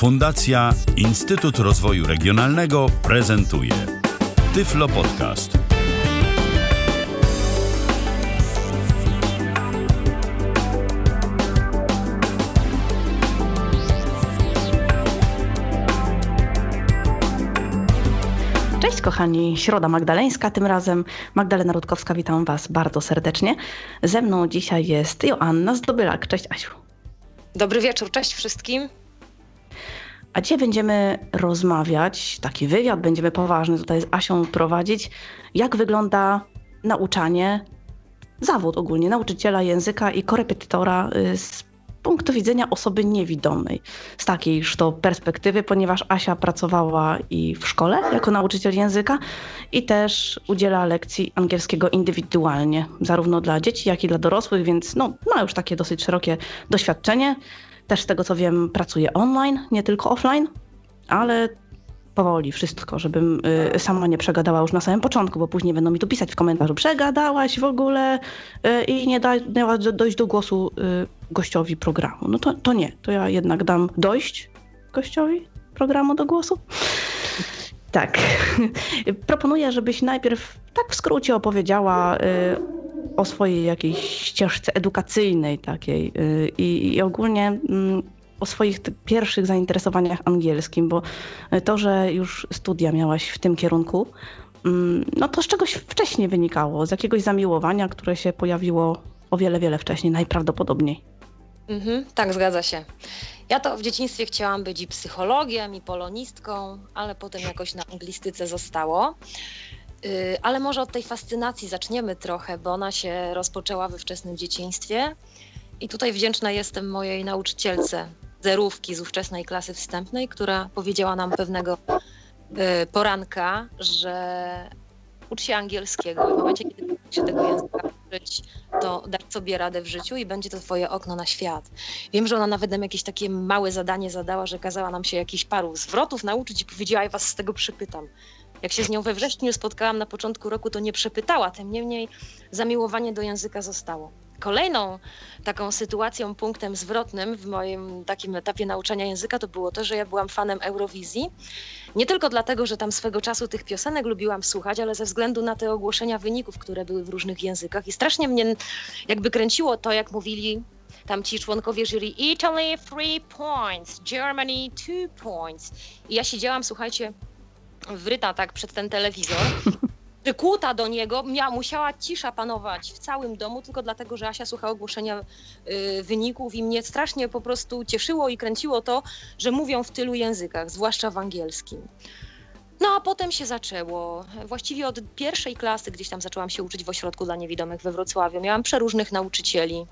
Fundacja Instytut Rozwoju Regionalnego prezentuje Tyflo Podcast. Cześć kochani, Środa Magdaleńska tym razem. Magdalena Rutkowska, witam Was bardzo serdecznie. Ze mną dzisiaj jest Joanna Zdobylak. Cześć Asiu. Dobry wieczór, cześć wszystkim. A dzisiaj będziemy rozmawiać, taki wywiad będziemy poważny tutaj z Asią prowadzić, jak wygląda nauczanie, zawód ogólnie nauczyciela języka i korepetytora y, z punktu widzenia osoby niewidomej. Z takiejż to perspektywy, ponieważ Asia pracowała i w szkole jako nauczyciel języka i też udziela lekcji angielskiego indywidualnie, zarówno dla dzieci, jak i dla dorosłych, więc no, ma już takie dosyć szerokie doświadczenie. Też z tego co wiem, pracuje online, nie tylko offline, ale powoli wszystko, żebym y, sama nie przegadała już na samym początku, bo później będą mi tu pisać w komentarzu, przegadałaś w ogóle y, i nie da, dała dojść do głosu y, gościowi programu. No to, to nie, to ja jednak dam dojść gościowi programu do głosu. Tak. Proponuję, żebyś najpierw tak w skrócie opowiedziała y, o swojej jakiejś ścieżce edukacyjnej takiej y, i, i ogólnie mm, o swoich pierwszych zainteresowaniach angielskim, bo to, że już studia miałaś w tym kierunku, mm, no to z czegoś wcześniej wynikało, z jakiegoś zamiłowania, które się pojawiło o wiele, wiele wcześniej, najprawdopodobniej. Mhm, tak, zgadza się. Ja to w dzieciństwie chciałam być i psychologiem, i polonistką, ale potem jakoś na anglistyce zostało. Yy, ale może od tej fascynacji zaczniemy trochę, bo ona się rozpoczęła we wczesnym dzieciństwie. I tutaj wdzięczna jestem mojej nauczycielce zerówki z ówczesnej klasy wstępnej, która powiedziała nam pewnego yy, poranka, że ucz się angielskiego w momencie, kiedy się tego języka uczyć, to dasz sobie radę w życiu i będzie to twoje okno na świat. Wiem, że ona nawet nam jakieś takie małe zadanie zadała, że kazała nam się jakichś paru zwrotów nauczyć i powiedziała, ja was z tego przypytam. Jak się z nią we wrześniu spotkałam na początku roku, to nie przepytała, tym niemniej zamiłowanie do języka zostało. Kolejną taką sytuacją, punktem zwrotnym w moim takim etapie nauczania języka to było to, że ja byłam fanem Eurowizji. Nie tylko dlatego, że tam swego czasu tych piosenek lubiłam słuchać, ale ze względu na te ogłoszenia wyników, które były w różnych językach. I strasznie mnie jakby kręciło to, jak mówili tam ci członkowie jury Italy three points, Germany two points. I ja siedziałam, słuchajcie, wryta tak przed ten telewizor przykuta do niego, mia, musiała cisza panować w całym domu, tylko dlatego, że Asia słuchała ogłoszenia y, wyników i mnie strasznie po prostu cieszyło i kręciło to, że mówią w tylu językach, zwłaszcza w angielskim. No a potem się zaczęło. Właściwie od pierwszej klasy gdzieś tam zaczęłam się uczyć w ośrodku dla niewidomych we Wrocławiu. Miałam przeróżnych nauczycieli.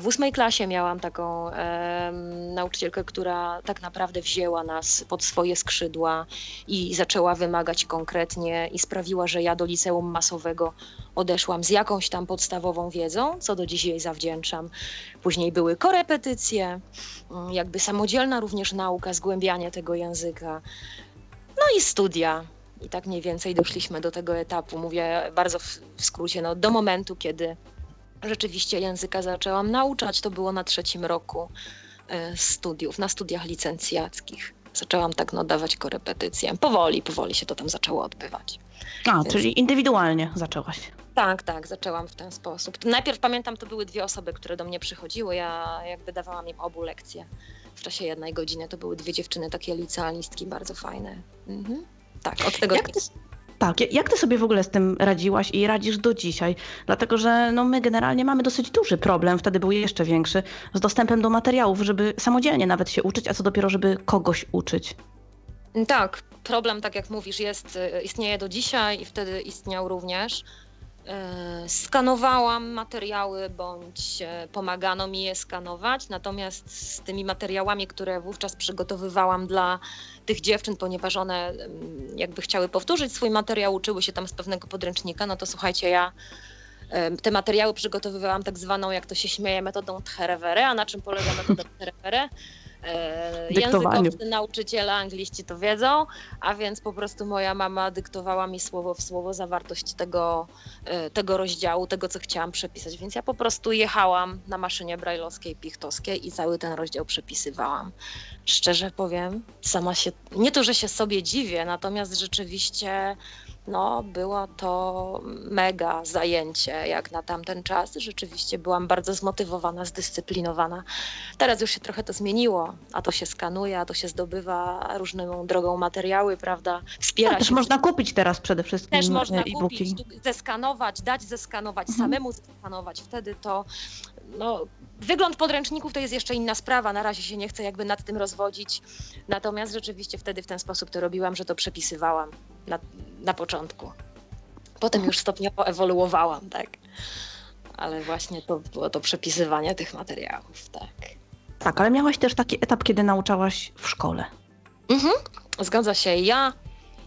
W ósmej klasie miałam taką e, nauczycielkę, która tak naprawdę wzięła nas pod swoje skrzydła i zaczęła wymagać konkretnie i sprawiła, że ja do liceum masowego odeszłam z jakąś tam podstawową wiedzą, co do dziś jej zawdzięczam. Później były korepetycje, jakby samodzielna również nauka, zgłębianie tego języka. No i studia. I tak mniej więcej doszliśmy do tego etapu, mówię bardzo w, w skrócie, no, do momentu, kiedy rzeczywiście języka zaczęłam nauczać. To było na trzecim roku studiów, na studiach licencjackich. Zaczęłam tak no, dawać korepetycje. Powoli, powoli się to tam zaczęło odbywać. A, Więc... czyli indywidualnie zaczęłaś. Tak, tak, zaczęłam w ten sposób. Najpierw pamiętam, to były dwie osoby, które do mnie przychodziły. Ja jakby dawałam im obu lekcje w czasie jednej godziny. To były dwie dziewczyny, takie licealistki, bardzo fajne. Mhm. Tak, od tego. Jak ty, tak, jak ty sobie w ogóle z tym radziłaś i radzisz do dzisiaj? Dlatego, że no my generalnie mamy dosyć duży problem, wtedy był jeszcze większy, z dostępem do materiałów, żeby samodzielnie nawet się uczyć, a co dopiero, żeby kogoś uczyć. Tak, problem, tak jak mówisz, jest, istnieje do dzisiaj i wtedy istniał również. Skanowałam materiały bądź pomagano mi je skanować, natomiast z tymi materiałami, które wówczas przygotowywałam dla tych dziewczyn, ponieważ one jakby chciały powtórzyć swój materiał, uczyły się tam z pewnego podręcznika, no to słuchajcie, ja te materiały przygotowywałam tak zwaną, jak to się śmieje, metodą Therevere. A na czym polega metoda Therevere? E, Dyktowaniu. Językowcy, nauczyciele, angliści to wiedzą, a więc po prostu moja mama dyktowała mi słowo w słowo zawartość tego, e, tego rozdziału, tego co chciałam przepisać, więc ja po prostu jechałam na maszynie brajlowskiej, pichtowskiej i cały ten rozdział przepisywałam. Szczerze powiem, sama się, nie to, że się sobie dziwię, natomiast rzeczywiście no, było to mega zajęcie jak na tamten czas. Rzeczywiście byłam bardzo zmotywowana, zdyscyplinowana. Teraz już się trochę to zmieniło, a to się skanuje, a to się zdobywa różną drogą materiały, prawda? Wspiera No, też można kupić teraz przede wszystkim Też można e, kupić, zeskanować, dać zeskanować, Mhm. samemu zeskanować. Wtedy to no, wygląd podręczników to jest jeszcze inna sprawa. Na razie się nie chcę jakby nad tym rozwodzić. Natomiast rzeczywiście wtedy w ten sposób to robiłam, że to przepisywałam na, na początku. Potem już stopniowo ewoluowałam, tak. Ale właśnie to było to przepisywanie tych materiałów, tak. Tak, ale miałaś też taki etap, kiedy nauczałaś w szkole. Mhm, zgadza się. Ja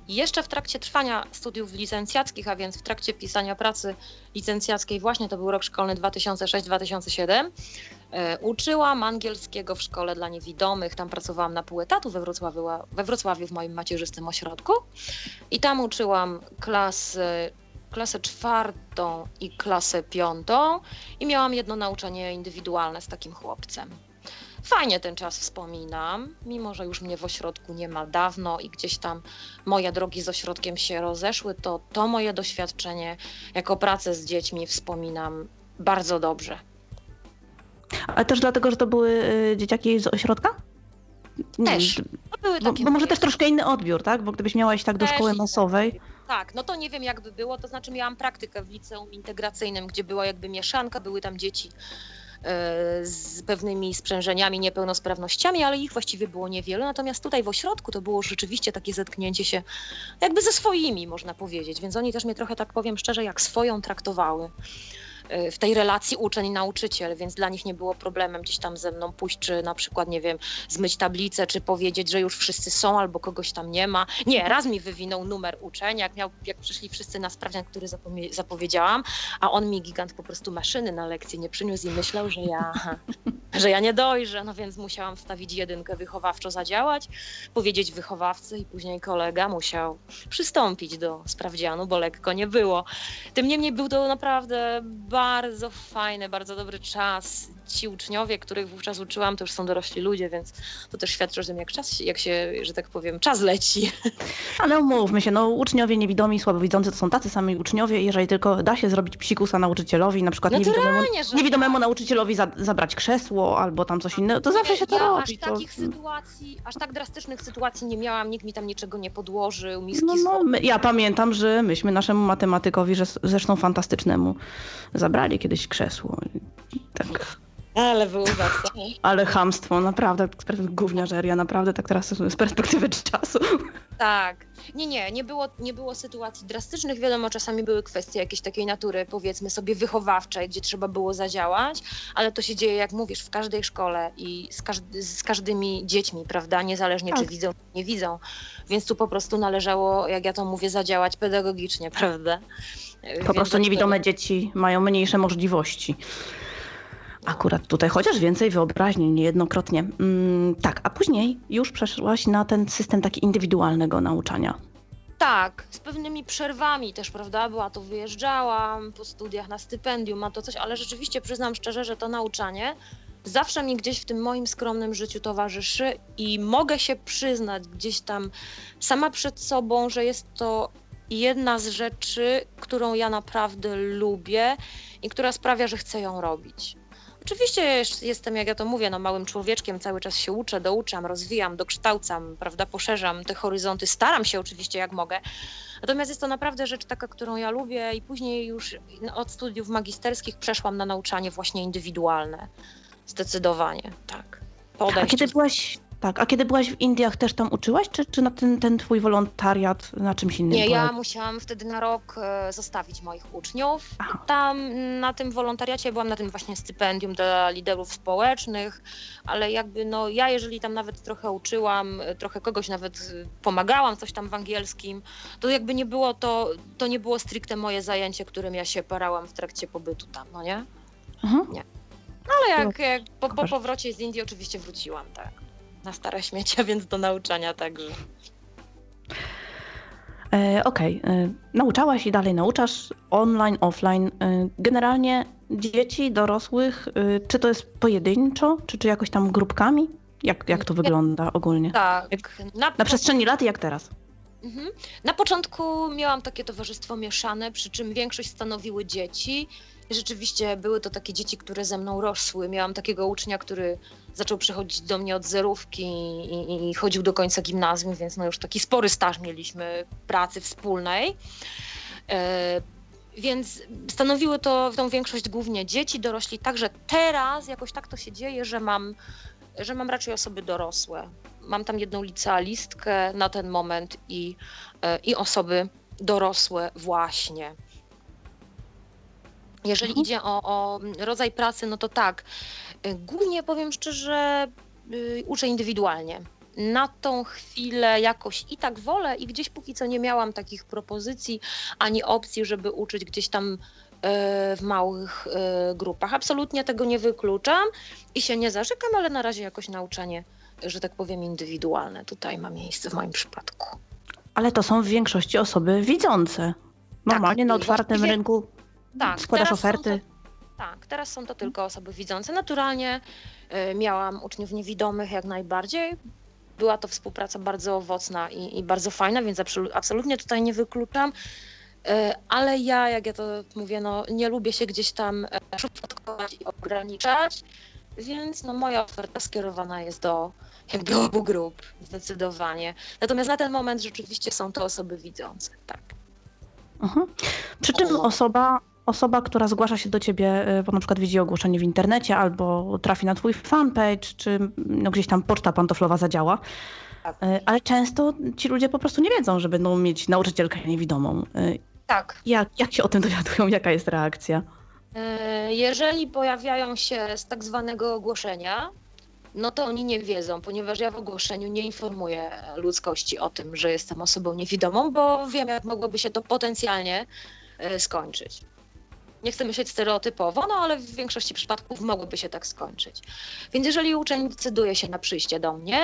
jeszcze w trakcie trwania studiów licencjackich, a więc w trakcie pisania pracy licencjackiej, właśnie to był rok szkolny 2006-2007, e, uczyłam angielskiego w szkole dla niewidomych. Tam pracowałam na pół etatu we Wrocławiu, we Wrocławiu w moim macierzystym ośrodku. I tam uczyłam klasę czwartą i klasę piątą i miałam jedno nauczanie indywidualne z takim chłopcem. Fajnie ten czas wspominam, mimo że już mnie w ośrodku nie ma dawno i gdzieś tam moje drogi z ośrodkiem się rozeszły, to to moje doświadczenie jako pracę z dziećmi wspominam bardzo dobrze. Ale też dlatego, że to były e, dzieciaki z ośrodka? Nie Też. Bo, bo może też troszkę inny odbiór, tak? Bo gdybyś miała iść tak do Też szkoły inny masowej, Tak, no to nie wiem jakby było, to znaczy miałam praktykę w liceum integracyjnym, gdzie była jakby mieszanka, były tam dzieci z pewnymi sprzężeniami, niepełnosprawnościami, ale ich właściwie było niewiele. Natomiast tutaj w ośrodku to było rzeczywiście takie zetknięcie się jakby ze swoimi, można powiedzieć. Więc oni też mnie trochę, tak powiem szczerze, jak swoją traktowały e, w tej relacji uczeń-nauczyciel, więc dla nich nie było problemem gdzieś tam ze mną pójść, czy na przykład, nie wiem, zmyć tablicę, czy powiedzieć, że już wszyscy są, albo kogoś tam nie ma. Nie, raz mi wywinął numer uczeń, jak, miał, jak przyszli wszyscy na sprawdzian, który zapowiedziałam, a on mi gigant po prostu maszyny na lekcję nie przyniósł i myślał, że ja, że ja nie dojrzę, no więc musiałam wstawić jedynkę wychowawczo zadziałać, powiedzieć wychowawcy i później kolega musiał przystąpić do sprawdzianu, bo lekko nie było. Tym niemniej był to naprawdę bardzo fajny, bardzo dobry czas. Ci uczniowie, których wówczas uczyłam, to już są dorośli ludzie, więc to też świadczy o tym, jak, czas, jak się, że tak powiem, czas leci. ale umówmy się, no uczniowie niewidomi, słabowidzący to są tacy sami uczniowie jeżeli tylko da się zrobić psikusa nauczycielowi, na przykład niewidomemu, Naturalnie, że niewidomemu nauczycielowi za, zabrać krzesło albo tam coś innego, to zawsze się to ja robi. Aż To... takich sytuacji, aż tak drastycznych sytuacji nie miałam, nikt mi tam niczego nie podłożył, miski No, no, my, ja pamiętam, że myśmy naszemu matematykowi, że, zresztą fantastycznemu, zabrali kiedyś krzesło. Tak. Ale bardzo. Ale chamstwo, naprawdę, gówniarzeria, naprawdę tak teraz z perspektywy czasu. Tak. Nie, nie, nie było, nie było sytuacji drastycznych. Wiadomo, czasami były kwestie jakiejś takiej natury, powiedzmy sobie, wychowawczej, gdzie trzeba było zadziałać, ale to się dzieje, jak mówisz, w każdej szkole i z, każdy, z każdymi dziećmi, prawda? Niezależnie czy Tak. widzą, czy nie widzą. Więc tu po prostu należało, jak ja to mówię, zadziałać pedagogicznie, prawda? Po prostu niewidome dzieci mają mniejsze możliwości. Akurat tutaj, chociaż więcej wyobraźni, niejednokrotnie. Mm, tak, a później już przeszłaś na ten system taki indywidualnego nauczania. Tak, z pewnymi przerwami też, prawda? Była to wyjeżdżałam po studiach na stypendium, a to coś, ale rzeczywiście przyznam szczerze, że to nauczanie zawsze mi gdzieś w tym moim skromnym życiu towarzyszy i mogę się przyznać gdzieś tam sama przed sobą, że jest to jedna z rzeczy, którą ja naprawdę lubię i która sprawia, że chcę ją robić. Oczywiście jest- jestem, jak ja to mówię, no, małym człowieczkiem, cały czas się uczę, douczam, rozwijam, dokształcam, prawda, poszerzam te horyzonty, staram się oczywiście jak mogę. Natomiast jest to naprawdę rzecz taka, którą ja lubię i później już od studiów magisterskich przeszłam na nauczanie właśnie indywidualne. Zdecydowanie, tak. A Podejście. kiedy byłaś, tak, a kiedy byłaś w Indiach też tam uczyłaś, czy, czy na ten, ten twój wolontariat na czymś innym Nie, ja musiałam wtedy na rok e, zostawić moich uczniów. Tam na tym wolontariacie byłam na tym właśnie stypendium dla liderów społecznych, ale jakby no ja jeżeli tam nawet trochę uczyłam, e, trochę kogoś nawet e, pomagałam, coś tam w angielskim, to jakby nie było to, to nie było stricte moje zajęcie, którym ja się parałam w trakcie pobytu tam, no nie? Mhm. Ale jak, jak po, po powrocie z Indii oczywiście wróciłam, tak. Na stare śmiecia, więc do nauczania także. E, Okej, e, nauczałaś i dalej nauczasz online, offline. E, generalnie dzieci, dorosłych, czy to jest pojedynczo, czy, czy jakoś tam grupkami? Jak, jak to wygląda ogólnie? Tak, Na, na przestrzeni lat i jak teraz? Mhm. Na początku miałam takie towarzystwo mieszane, przy czym większość stanowiły dzieci. Rzeczywiście były to takie dzieci, które ze mną rosły. Miałam takiego ucznia, który zaczął przychodzić do mnie od zerówki i, i chodził do końca gimnazjum, więc no już taki spory staż mieliśmy pracy wspólnej. E, więc stanowiły to tą większość głównie dzieci, dorośli. Także teraz jakoś tak to się dzieje, że mam, że mam raczej osoby dorosłe. Mam tam jedną licealistkę na ten moment i, e, i osoby dorosłe właśnie. Jeżeli Mhm. idzie o, o rodzaj pracy, no to tak. Y, Głównie powiem szczerze, y, uczę indywidualnie. Na tą chwilę jakoś i tak wolę, i gdzieś póki co nie miałam takich propozycji ani opcji, żeby uczyć gdzieś tam w małych grupach. Absolutnie tego nie wykluczam i się nie zarzekam, ale na razie jakoś nauczanie, że tak powiem, indywidualne tutaj ma miejsce w moim przypadku. Ale to są w większości osoby widzące. Normalnie na otwartym właściwie- rynku Tak, składasz oferty. To, tak, teraz są to tylko osoby widzące. Naturalnie y, miałam uczniów niewidomych jak najbardziej. Była to współpraca bardzo owocna i, i bardzo fajna, więc absolu- absolutnie tutaj nie wykluczam. Y, Ale ja, jak ja to mówię, no, nie lubię się gdzieś tam e, szufladkować i ograniczać, więc no, moja oferta skierowana jest do jakby obu grup, zdecydowanie. Natomiast na ten moment rzeczywiście są to osoby widzące, tak. Mhm. Przy czym osoba, osoba, która zgłasza się do ciebie, y, bo na przykład widzi ogłoszenie w internecie albo trafi na twój fanpage, czy no gdzieś tam poczta pantoflowa zadziała, Tak. y, ale często ci ludzie po prostu nie wiedzą, że będą mieć nauczycielkę niewidomą. Y, Tak, Jak, jak się o tym dowiadują? Jaka jest reakcja? E, Jeżeli pojawiają się z tak zwanego ogłoszenia, no to oni nie wiedzą, ponieważ ja w ogłoszeniu nie informuję ludzkości o tym, że jestem osobą niewidomą, bo wiem, jak mogłoby się to potencjalnie e, skończyć. Nie chcę myśleć stereotypowo, no ale w większości przypadków mogłoby się tak skończyć. Więc jeżeli uczeń decyduje się na przyjście do mnie,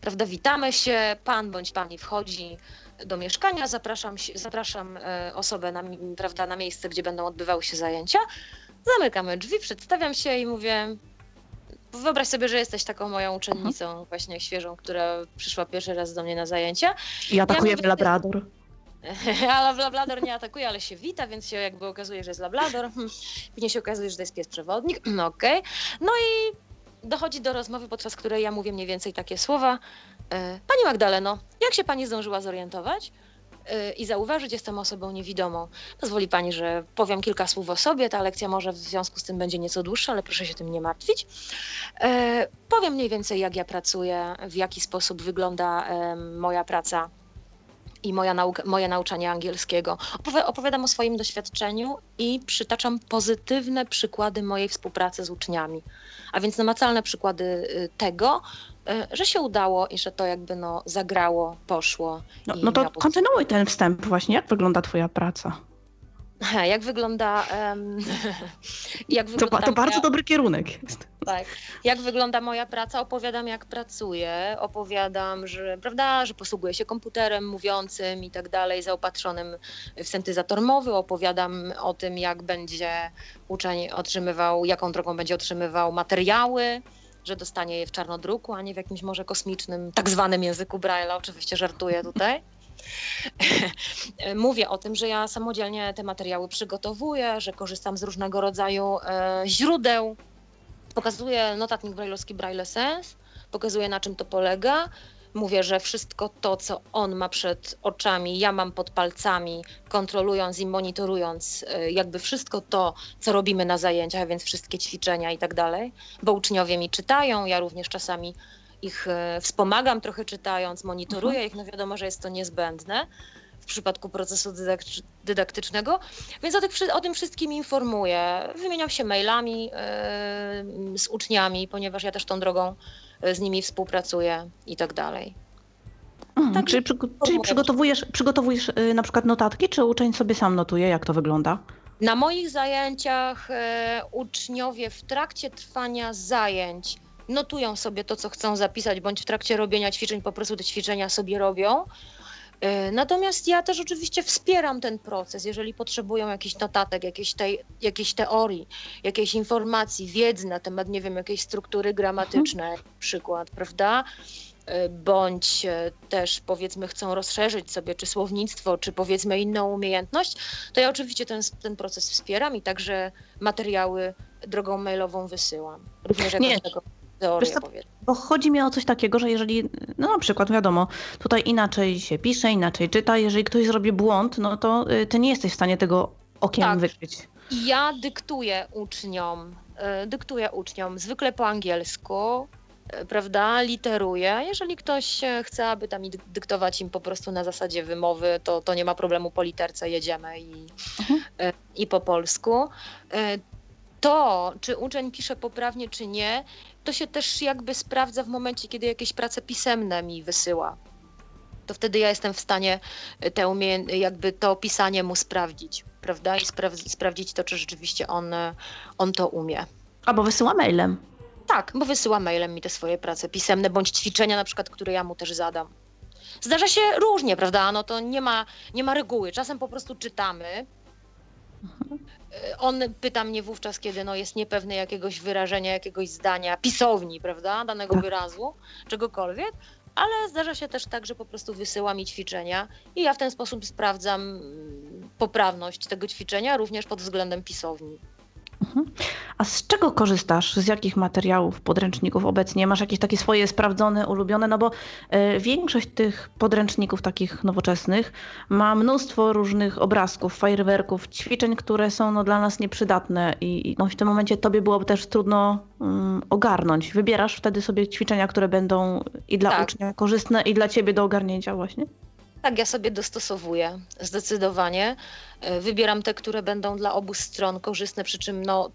prawda, witamy się, pan bądź pani wchodzi do mieszkania, zapraszam, zapraszam e, osobę na, prawda, na miejsce, gdzie będą odbywały się zajęcia, zamykamy drzwi, przedstawiam się i mówię, wyobraź sobie, że jesteś taką moją uczennicą właśnie świeżą, która przyszła pierwszy raz do mnie na zajęcia, I atakujemy mówię- Labrador. ale Labrador nie atakuje, ale się wita, więc się jakby okazuje, że jest Labrador. Hmm. Później się okazuje, że to jest pies przewodnik. No okej. No i dochodzi do rozmowy, podczas której ja mówię mniej więcej takie słowa. E, Pani Magdaleno, jak się pani zdążyła zorientować? E, I zauważyć, jestem osobą niewidomą. Pozwoli pani, że powiem kilka słów o sobie. Ta lekcja może w związku z tym będzie nieco dłuższa, ale proszę się tym nie martwić. E, Powiem mniej więcej, jak ja pracuję, w jaki sposób wygląda moja praca i moja nauka, moje nauczanie angielskiego. Opowi- opowiadam o swoim doświadczeniu i przytaczam pozytywne przykłady mojej współpracy z uczniami. A więc namacalne przykłady y, tego, y, że się udało i że to jakby no zagrało, poszło. No, no to kontynuuj ten wstęp właśnie. Jak wygląda twoja praca? Jak wygląda. jak To, wygląda ba- to bardzo moja- dobry kierunek jest. Tak. Jak wygląda moja praca? Opowiadam, jak pracuję, opowiadam, że, prawda, że posługuję się komputerem mówiącym i tak dalej, zaopatrzonym w syntezator mowy. Opowiadam o tym, jak będzie uczeń otrzymywał, jaką drogą będzie otrzymywał materiały, że dostanie je w czarnodruku, a nie w jakimś może kosmicznym, tak zwanym języku Braille'a. Oczywiście żartuję tutaj. Mówię o tym, że ja samodzielnie te materiały przygotowuję, że korzystam z różnego rodzaju e, źródeł, Pokazuję notatnik brajlowski Braille Sense, pokazuję na czym to polega. Mówię, że wszystko to, co on ma przed oczami, ja mam pod palcami, kontrolując i monitorując y, jakby wszystko to, co robimy na zajęciach, więc wszystkie ćwiczenia i tak dalej, bo uczniowie mi czytają, ja również czasami ich y, wspomagam trochę czytając, monitoruję ich, no wiadomo, że jest to niezbędne w przypadku procesu dydakty- dydaktycznego, więc o, tych, o tym wszystkim informuję. Wymieniam się mailami yy, z uczniami, ponieważ ja też tą drogą z nimi współpracuję i tak dalej. Mhm, Tak, czyli, czyli przygotowujesz, przygotowujesz y, na przykład notatki, czy uczeń sobie sam notuje? Jak to wygląda? Na moich zajęciach yy, uczniowie w trakcie trwania zajęć notują sobie to, co chcą zapisać, bądź w trakcie robienia ćwiczeń po prostu te ćwiczenia sobie robią. E, natomiast ja też oczywiście wspieram ten proces, jeżeli potrzebują jakichś notatek, jakiejś, tej, jakiejś teorii, jakiejś informacji, wiedzy na temat, nie wiem, jakiejś struktury gramatycznej, mhm. przykład, prawda? E, bądź e, też powiedzmy chcą rozszerzyć sobie czy słownictwo, czy powiedzmy inną umiejętność, to ja oczywiście ten, ten proces wspieram i także materiały drogą mailową wysyłam. Również jako tego teorię, co, Bo chodzi mi o coś takiego, że jeżeli, no na przykład wiadomo, tutaj inaczej się pisze, inaczej czyta, jeżeli ktoś zrobi błąd, no to y, ty nie jesteś w stanie tego okiem tak. wykryć. Ja dyktuję uczniom, y, dyktuję uczniom zwykle po angielsku, y, prawda, literuję. Jeżeli ktoś chce, aby tam dyktować im po prostu na zasadzie wymowy, to, to nie ma problemu, po literce jedziemy i, mhm. i po polsku. To, czy uczeń pisze poprawnie, czy nie, to się też jakby sprawdza w momencie, kiedy jakieś prace pisemne mi wysyła. To wtedy ja jestem w stanie te umie- jakby to pisanie mu sprawdzić, prawda? I spra- sprawdzić to, czy rzeczywiście on, on to umie. Albo wysyła mailem. Tak, bo wysyła mailem mi te swoje prace pisemne, bądź ćwiczenia na przykład, które ja mu też zadam. Zdarza się różnie, prawda? No to nie ma, nie ma reguły. Czasem po prostu czytamy, on pyta mnie wówczas, kiedy no, jest niepewny jakiegoś wyrażenia, jakiegoś zdania, pisowni, prawda, danego tak. wyrazu, czegokolwiek, ale zdarza się też tak, że po prostu wysyła mi ćwiczenia i ja w ten sposób sprawdzam mm, poprawność tego ćwiczenia również pod względem pisowni. Mhm. A z czego korzystasz? Z jakich materiałów, podręczników obecnie? Masz jakieś takie swoje sprawdzone, ulubione? No bo e, większość tych podręczników takich nowoczesnych ma mnóstwo różnych obrazków, fajerwerków, ćwiczeń, które są no, dla nas nieprzydatne i no, w tym momencie tobie byłoby też trudno um, ogarnąć. Wybierasz wtedy sobie ćwiczenia, które będą i dla tak. ucznia korzystne, i dla ciebie do ogarnięcia właśnie? Tak, ja sobie dostosowuję zdecydowanie. E, wybieram te, które będą dla obu stron korzystne, przy czym no,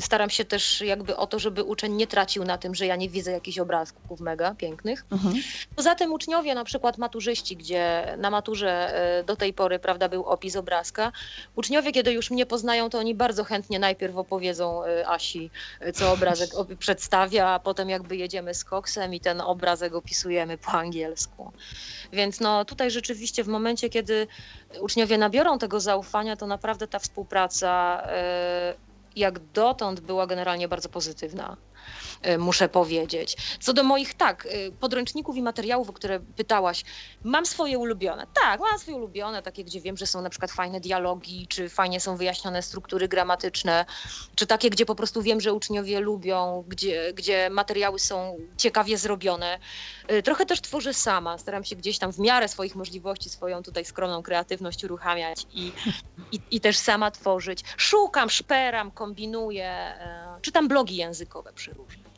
staram się też jakby o to, żeby uczeń nie tracił na tym, że ja nie widzę jakichś obrazków mega pięknych. Mhm. Poza tym uczniowie, na przykład maturzyści, gdzie na maturze e, do tej pory prawda, był opis obrazka, uczniowie, kiedy już mnie poznają, to oni bardzo chętnie najpierw opowiedzą e, Asi, e, co obrazek przedstawia, a potem jakby jedziemy z koksem i ten obrazek opisujemy po angielsku. Więc no tutaj rzeczywiście w momencie, kiedy uczniowie nabiorą tego zaufania, to naprawdę ta współpraca jak dotąd była generalnie bardzo pozytywna. Y, muszę powiedzieć. Co do moich, tak, y, podręczników i materiałów, o które pytałaś, mam swoje ulubione. Tak, mam swoje ulubione, takie, gdzie wiem, że są na przykład fajne dialogi, czy fajnie są wyjaśnione struktury gramatyczne, czy takie, gdzie po prostu wiem, że uczniowie lubią, gdzie, gdzie materiały są ciekawie zrobione. Y, trochę też tworzę sama, staram się gdzieś tam w miarę swoich możliwości swoją tutaj skromną kreatywność uruchamiać i, i, i też sama tworzyć. Szukam, szperam, kombinuję, czytam blogi językowe przeróżne szczerze,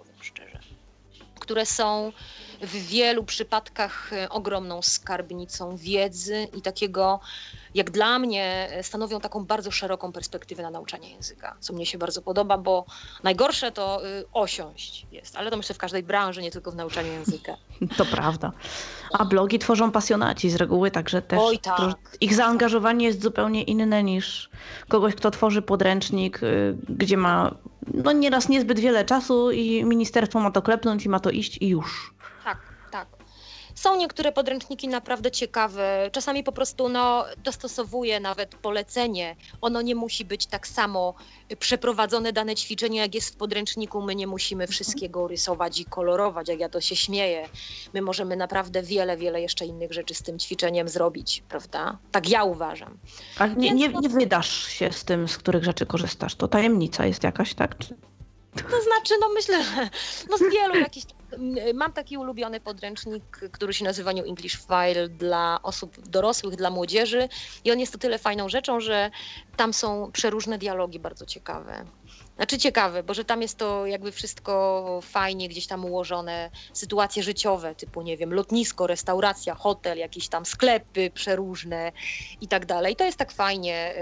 które są w wielu przypadkach e, ogromną skarbnicą wiedzy i takiego, jak dla mnie, e, stanowią taką bardzo szeroką perspektywę na nauczanie języka, co mnie się bardzo podoba, bo najgorsze to e, osiąść jest, ale to myślę w każdej branży, nie tylko w nauczaniu języka. To prawda. A blogi tworzą pasjonaci z reguły, także też Oj, tak. ich zaangażowanie jest zupełnie inne niż kogoś, kto tworzy podręcznik, gdzie ma no nieraz niezbyt wiele czasu i ministerstwo ma to klepnąć i ma to iść i już. Są niektóre podręczniki naprawdę ciekawe. Czasami po prostu no, dostosowuję nawet polecenie. Ono nie musi być tak samo przeprowadzone dane ćwiczenie, jak jest w podręczniku. My nie musimy mhm. wszystkiego rysować i kolorować, jak ja to się śmieję. My możemy naprawdę wiele, wiele jeszcze innych rzeczy z tym ćwiczeniem zrobić, prawda? Tak ja uważam. A nie, nie, nie wydasz się z tym, z których rzeczy korzystasz. To tajemnica jest jakaś, tak? To znaczy, no myślę, że no z wielu jakichś Mam taki ulubiony podręcznik, który się nazywa New English File dla osób dorosłych, dla młodzieży i on jest o tyle fajną rzeczą, że tam są przeróżne dialogi bardzo ciekawe. Znaczy ciekawe, bo że tam jest to jakby wszystko fajnie gdzieś tam ułożone, sytuacje życiowe, typu nie wiem, lotnisko, restauracja, hotel, jakieś tam sklepy przeróżne i tak dalej. To jest tak fajnie,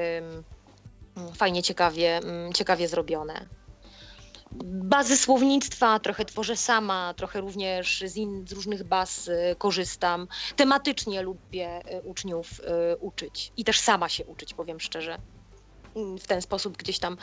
fajnie, ciekawie, ciekawie zrobione bazy słownictwa trochę tworzę sama, trochę również z, in, z różnych baz y, korzystam. Tematycznie lubię y, uczniów y, uczyć i też sama się uczyć, powiem szczerze. W ten sposób gdzieś tam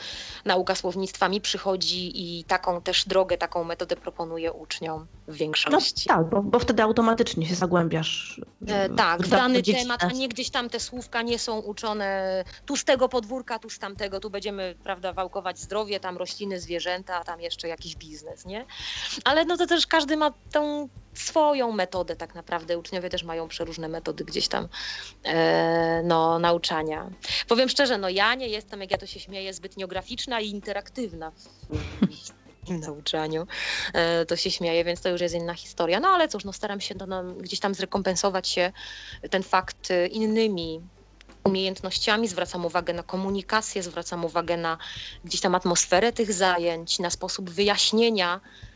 nauka słownictwa mi przychodzi i taką też drogę, taką metodę proponuję uczniom w większości. No, tak, bo, bo wtedy automatycznie się zagłębiasz. E, tak, w dany temat, a nie gdzieś tam te słówka nie są uczone tu z tego podwórka, tu z tamtego, tu będziemy, prawda, wałkować zdrowie, tam rośliny, zwierzęta, tam jeszcze jakiś biznes, nie? Ale no to też każdy ma tą swoją metodę tak naprawdę. Uczniowie też mają przeróżne metody gdzieś tam e, no, nauczania. Powiem szczerze, no ja nie jestem, jak ja to się śmieję, zbytnio graficzna i interaktywna nauczaniu. E, to się śmieje, więc to już jest inna historia. No ale cóż, no staram się no, no, gdzieś tam zrekompensować się ten fakt innymi umiejętnościami, zwracam uwagę na komunikację, zwracam uwagę na gdzieś tam atmosferę tych zajęć, na sposób wyjaśnienia E,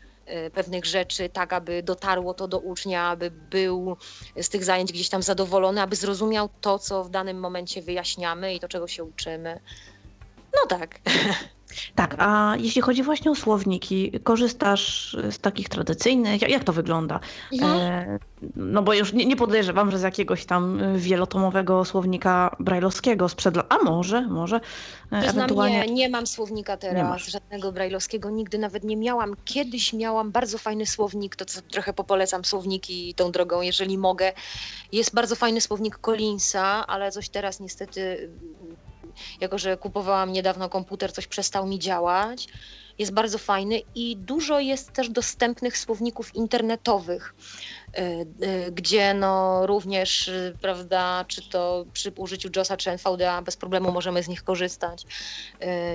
pewnych rzeczy, tak aby dotarło to do ucznia, aby był z tych zajęć gdzieś tam zadowolony, aby zrozumiał to, co w danym momencie wyjaśniamy i to, czego się uczymy. No tak. Tak, a jeśli chodzi właśnie o słowniki, korzystasz z takich tradycyjnych? Jak, to wygląda? Mhm. E, no bo już nie, nie, podejrzewam, że z jakiegoś tam wielotomowego słownika brajlowskiego sprzed lat, a może, może e, ewentualnie... Nie, nie mam słownika teraz, żadnego brajlowskiego, nigdy nawet nie miałam. Kiedyś miałam bardzo fajny słownik, to co trochę popolecam słowniki tą drogą, jeżeli mogę. Jest bardzo fajny słownik Collinsa, ale coś teraz niestety jako że kupowałam niedawno komputer, coś przestał mi działać. Jest bardzo fajny i dużo jest też dostępnych słowników internetowych, gdzie no również, e, prawda, czy to przy użyciu JOSa czy NVDA bez problemu możemy z nich korzystać.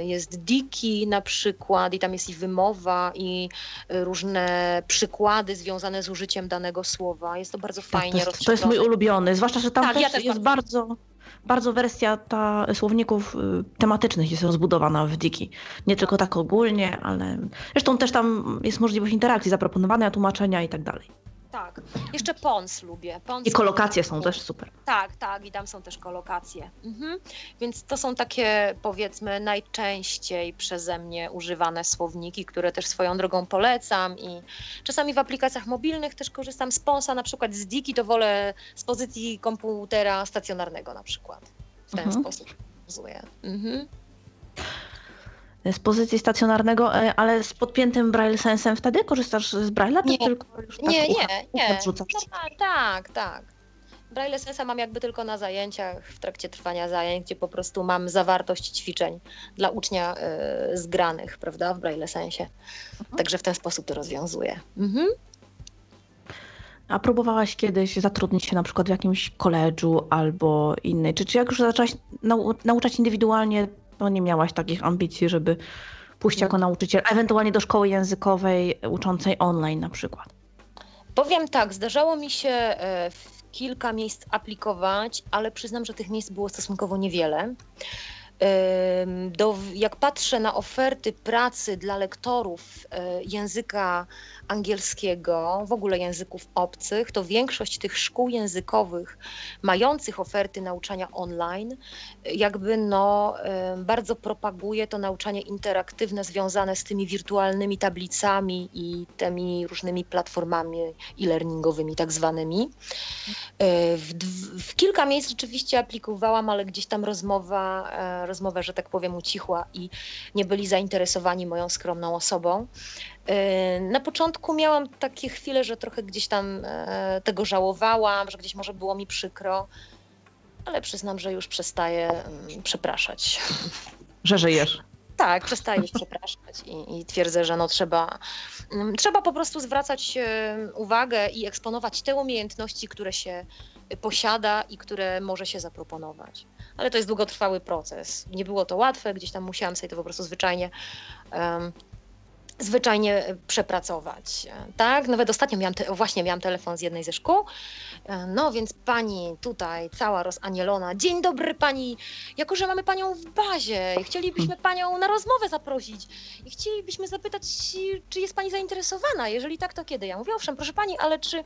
Jest Diki na przykład i tam jest i wymowa i różne przykłady związane z użyciem danego słowa. Jest to bardzo fajnie tak, to, jest, to jest mój ulubiony, zwłaszcza, że tam tak, też, ja też jest bardzo... bardzo bardzo wersja ta słowników y, tematycznych jest rozbudowana w Diki. Nie tylko tak ogólnie, ale zresztą też tam jest możliwość interakcji, zaproponowania tłumaczenia i tak dalej. Tak. Jeszcze Pons lubię. Pons I kolokacje są też super. Tak, tak, i tam są też kolokacje. Mhm. Więc to są takie, powiedzmy, najczęściej przeze mnie używane słowniki, które też swoją drogą polecam i czasami w aplikacjach mobilnych też korzystam z Ponsa, na przykład z Diki, to wolę z pozycji komputera stacjonarnego na przykład. W ten mhm. sposób użyję. Mhm z pozycji stacjonarnego, e, ale z podpiętym braille sensem wtedy korzystasz z braille'a? Nie, tylko już tak nie, nie, nie. No, tak, tak, tak. Braille sensa mam jakby tylko na zajęciach, w trakcie trwania zajęć, gdzie po prostu mam zawartość ćwiczeń dla ucznia y, zgranych, prawda, w braille sensie. Mhm. Także w ten sposób to rozwiązuję. Mhm. A próbowałaś kiedyś zatrudnić się na przykład w jakimś koledżu albo innej? Czy, czy jak już zaczęłaś nau nauczać indywidualnie, to nie miałaś takich ambicji, żeby pójść jako nauczyciel, ewentualnie do szkoły językowej uczącej online na przykład? Powiem tak, zdarzało mi się e, w kilka miejsc aplikować, ale przyznam, że tych miejsc było stosunkowo niewiele. Do, jak patrzę na oferty pracy dla lektorów e, języka angielskiego, w ogóle języków obcych, to większość tych szkół językowych mających oferty nauczania online, jakby no, bardzo propaguje to nauczanie interaktywne związane z tymi wirtualnymi tablicami i tymi różnymi platformami e-learningowymi tak zwanymi. E, w, w kilka miejsc rzeczywiście aplikowałam, ale gdzieś tam rozmowa, rozmowa, że tak powiem, ucichła i nie byli zainteresowani moją skromną osobą. E, na początku miałam takie chwile, że trochę gdzieś tam e, tego żałowałam, że gdzieś może było mi przykro, ale przyznam, że już przestaję mm, przepraszać. Że żyjesz. Tak, przestaję już przepraszać i, i, twierdzę, że no trzeba, mm, trzeba po prostu zwracać e, uwagę i eksponować te umiejętności, które się posiada i które może się zaproponować. Ale to jest długotrwały proces. Nie było to łatwe, gdzieś tam musiałam sobie to po prostu zwyczajnie um, zwyczajnie przepracować. Tak? Nawet ostatnio miałam, te, właśnie miałam telefon z jednej ze szkół. No więc pani tutaj, cała rozanielona. Dzień dobry pani, jako że mamy panią w bazie i chcielibyśmy panią na rozmowę zaprosić i chcielibyśmy zapytać, czy jest pani zainteresowana. Jeżeli tak, to kiedy? Ja mówię, owszem, proszę pani, ale czy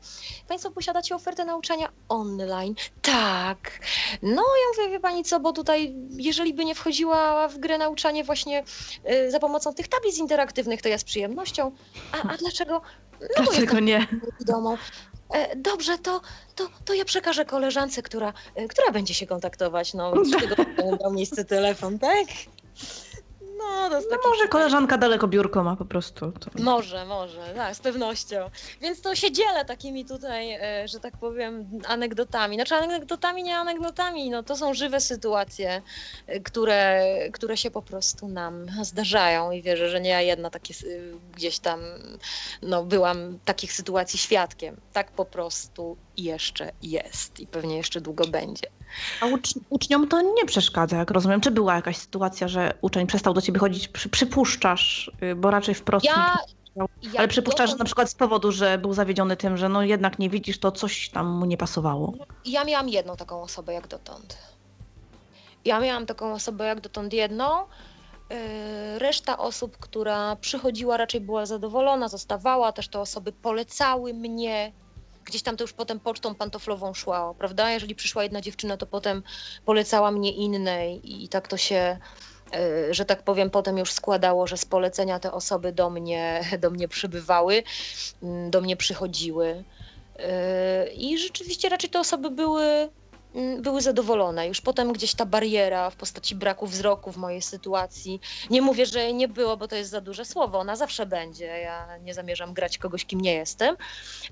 państwo posiadacie ofertę nauczania online? Tak. No ja mówię, wie pani co, bo tutaj, jeżeli by nie wchodziła w grę nauczanie właśnie y, za pomocą tych tablic interaktywnych, to ja z przyjemnością. A, a dlaczego? No, dlaczego nie? Domą. E, dobrze, to, to, to ja przekażę koleżance, która, e, która będzie się kontaktować. No, z tego miał miejsce telefon, tak? No, to jest no może koleżanka daleko biurko ma po prostu. To... Może, może, tak, z pewnością. Więc to się dzielę takimi tutaj, e, że tak powiem, anegdotami. Znaczy anegdotami, nie anegdotami, no to są żywe sytuacje, e, które, które się po prostu nam zdarzają i wierzę, że nie ja jedna takie gdzieś tam, no byłam takich sytuacji świadkiem. Tak po prostu jeszcze jest i pewnie jeszcze długo będzie. A ucz uczniom to nie przeszkadza, jak rozumiem. Czy była jakaś sytuacja, że uczeń przestał do ciebie chodzić? Przy, przypuszczasz, y, bo raczej wprost ja, nie ale przypuszczasz, że na przykład z powodu, że był zawiedziony tym, że no jednak nie widzisz, to coś tam mu nie pasowało. Ja miałam jedną taką osobę jak dotąd. Ja miałam taką osobę jak dotąd jedną. Y, reszta osób, która przychodziła, raczej była zadowolona, zostawała. Też te osoby polecały mnie gdzieś tam to już potem pocztą pantoflową szła, prawda? Jeżeli przyszła jedna dziewczyna, to potem polecała mnie innej i tak to się e, że tak powiem, potem już składało, że z polecenia te osoby do mnie, do mnie przybywały, mm, do mnie przychodziły. E, I rzeczywiście raczej te osoby były były zadowolone. Już potem gdzieś ta bariera w postaci braku wzroku w mojej sytuacji. Nie mówię, że jej nie było, bo to jest za duże słowo. Ona zawsze będzie. Ja nie zamierzam grać kogoś, kim nie jestem.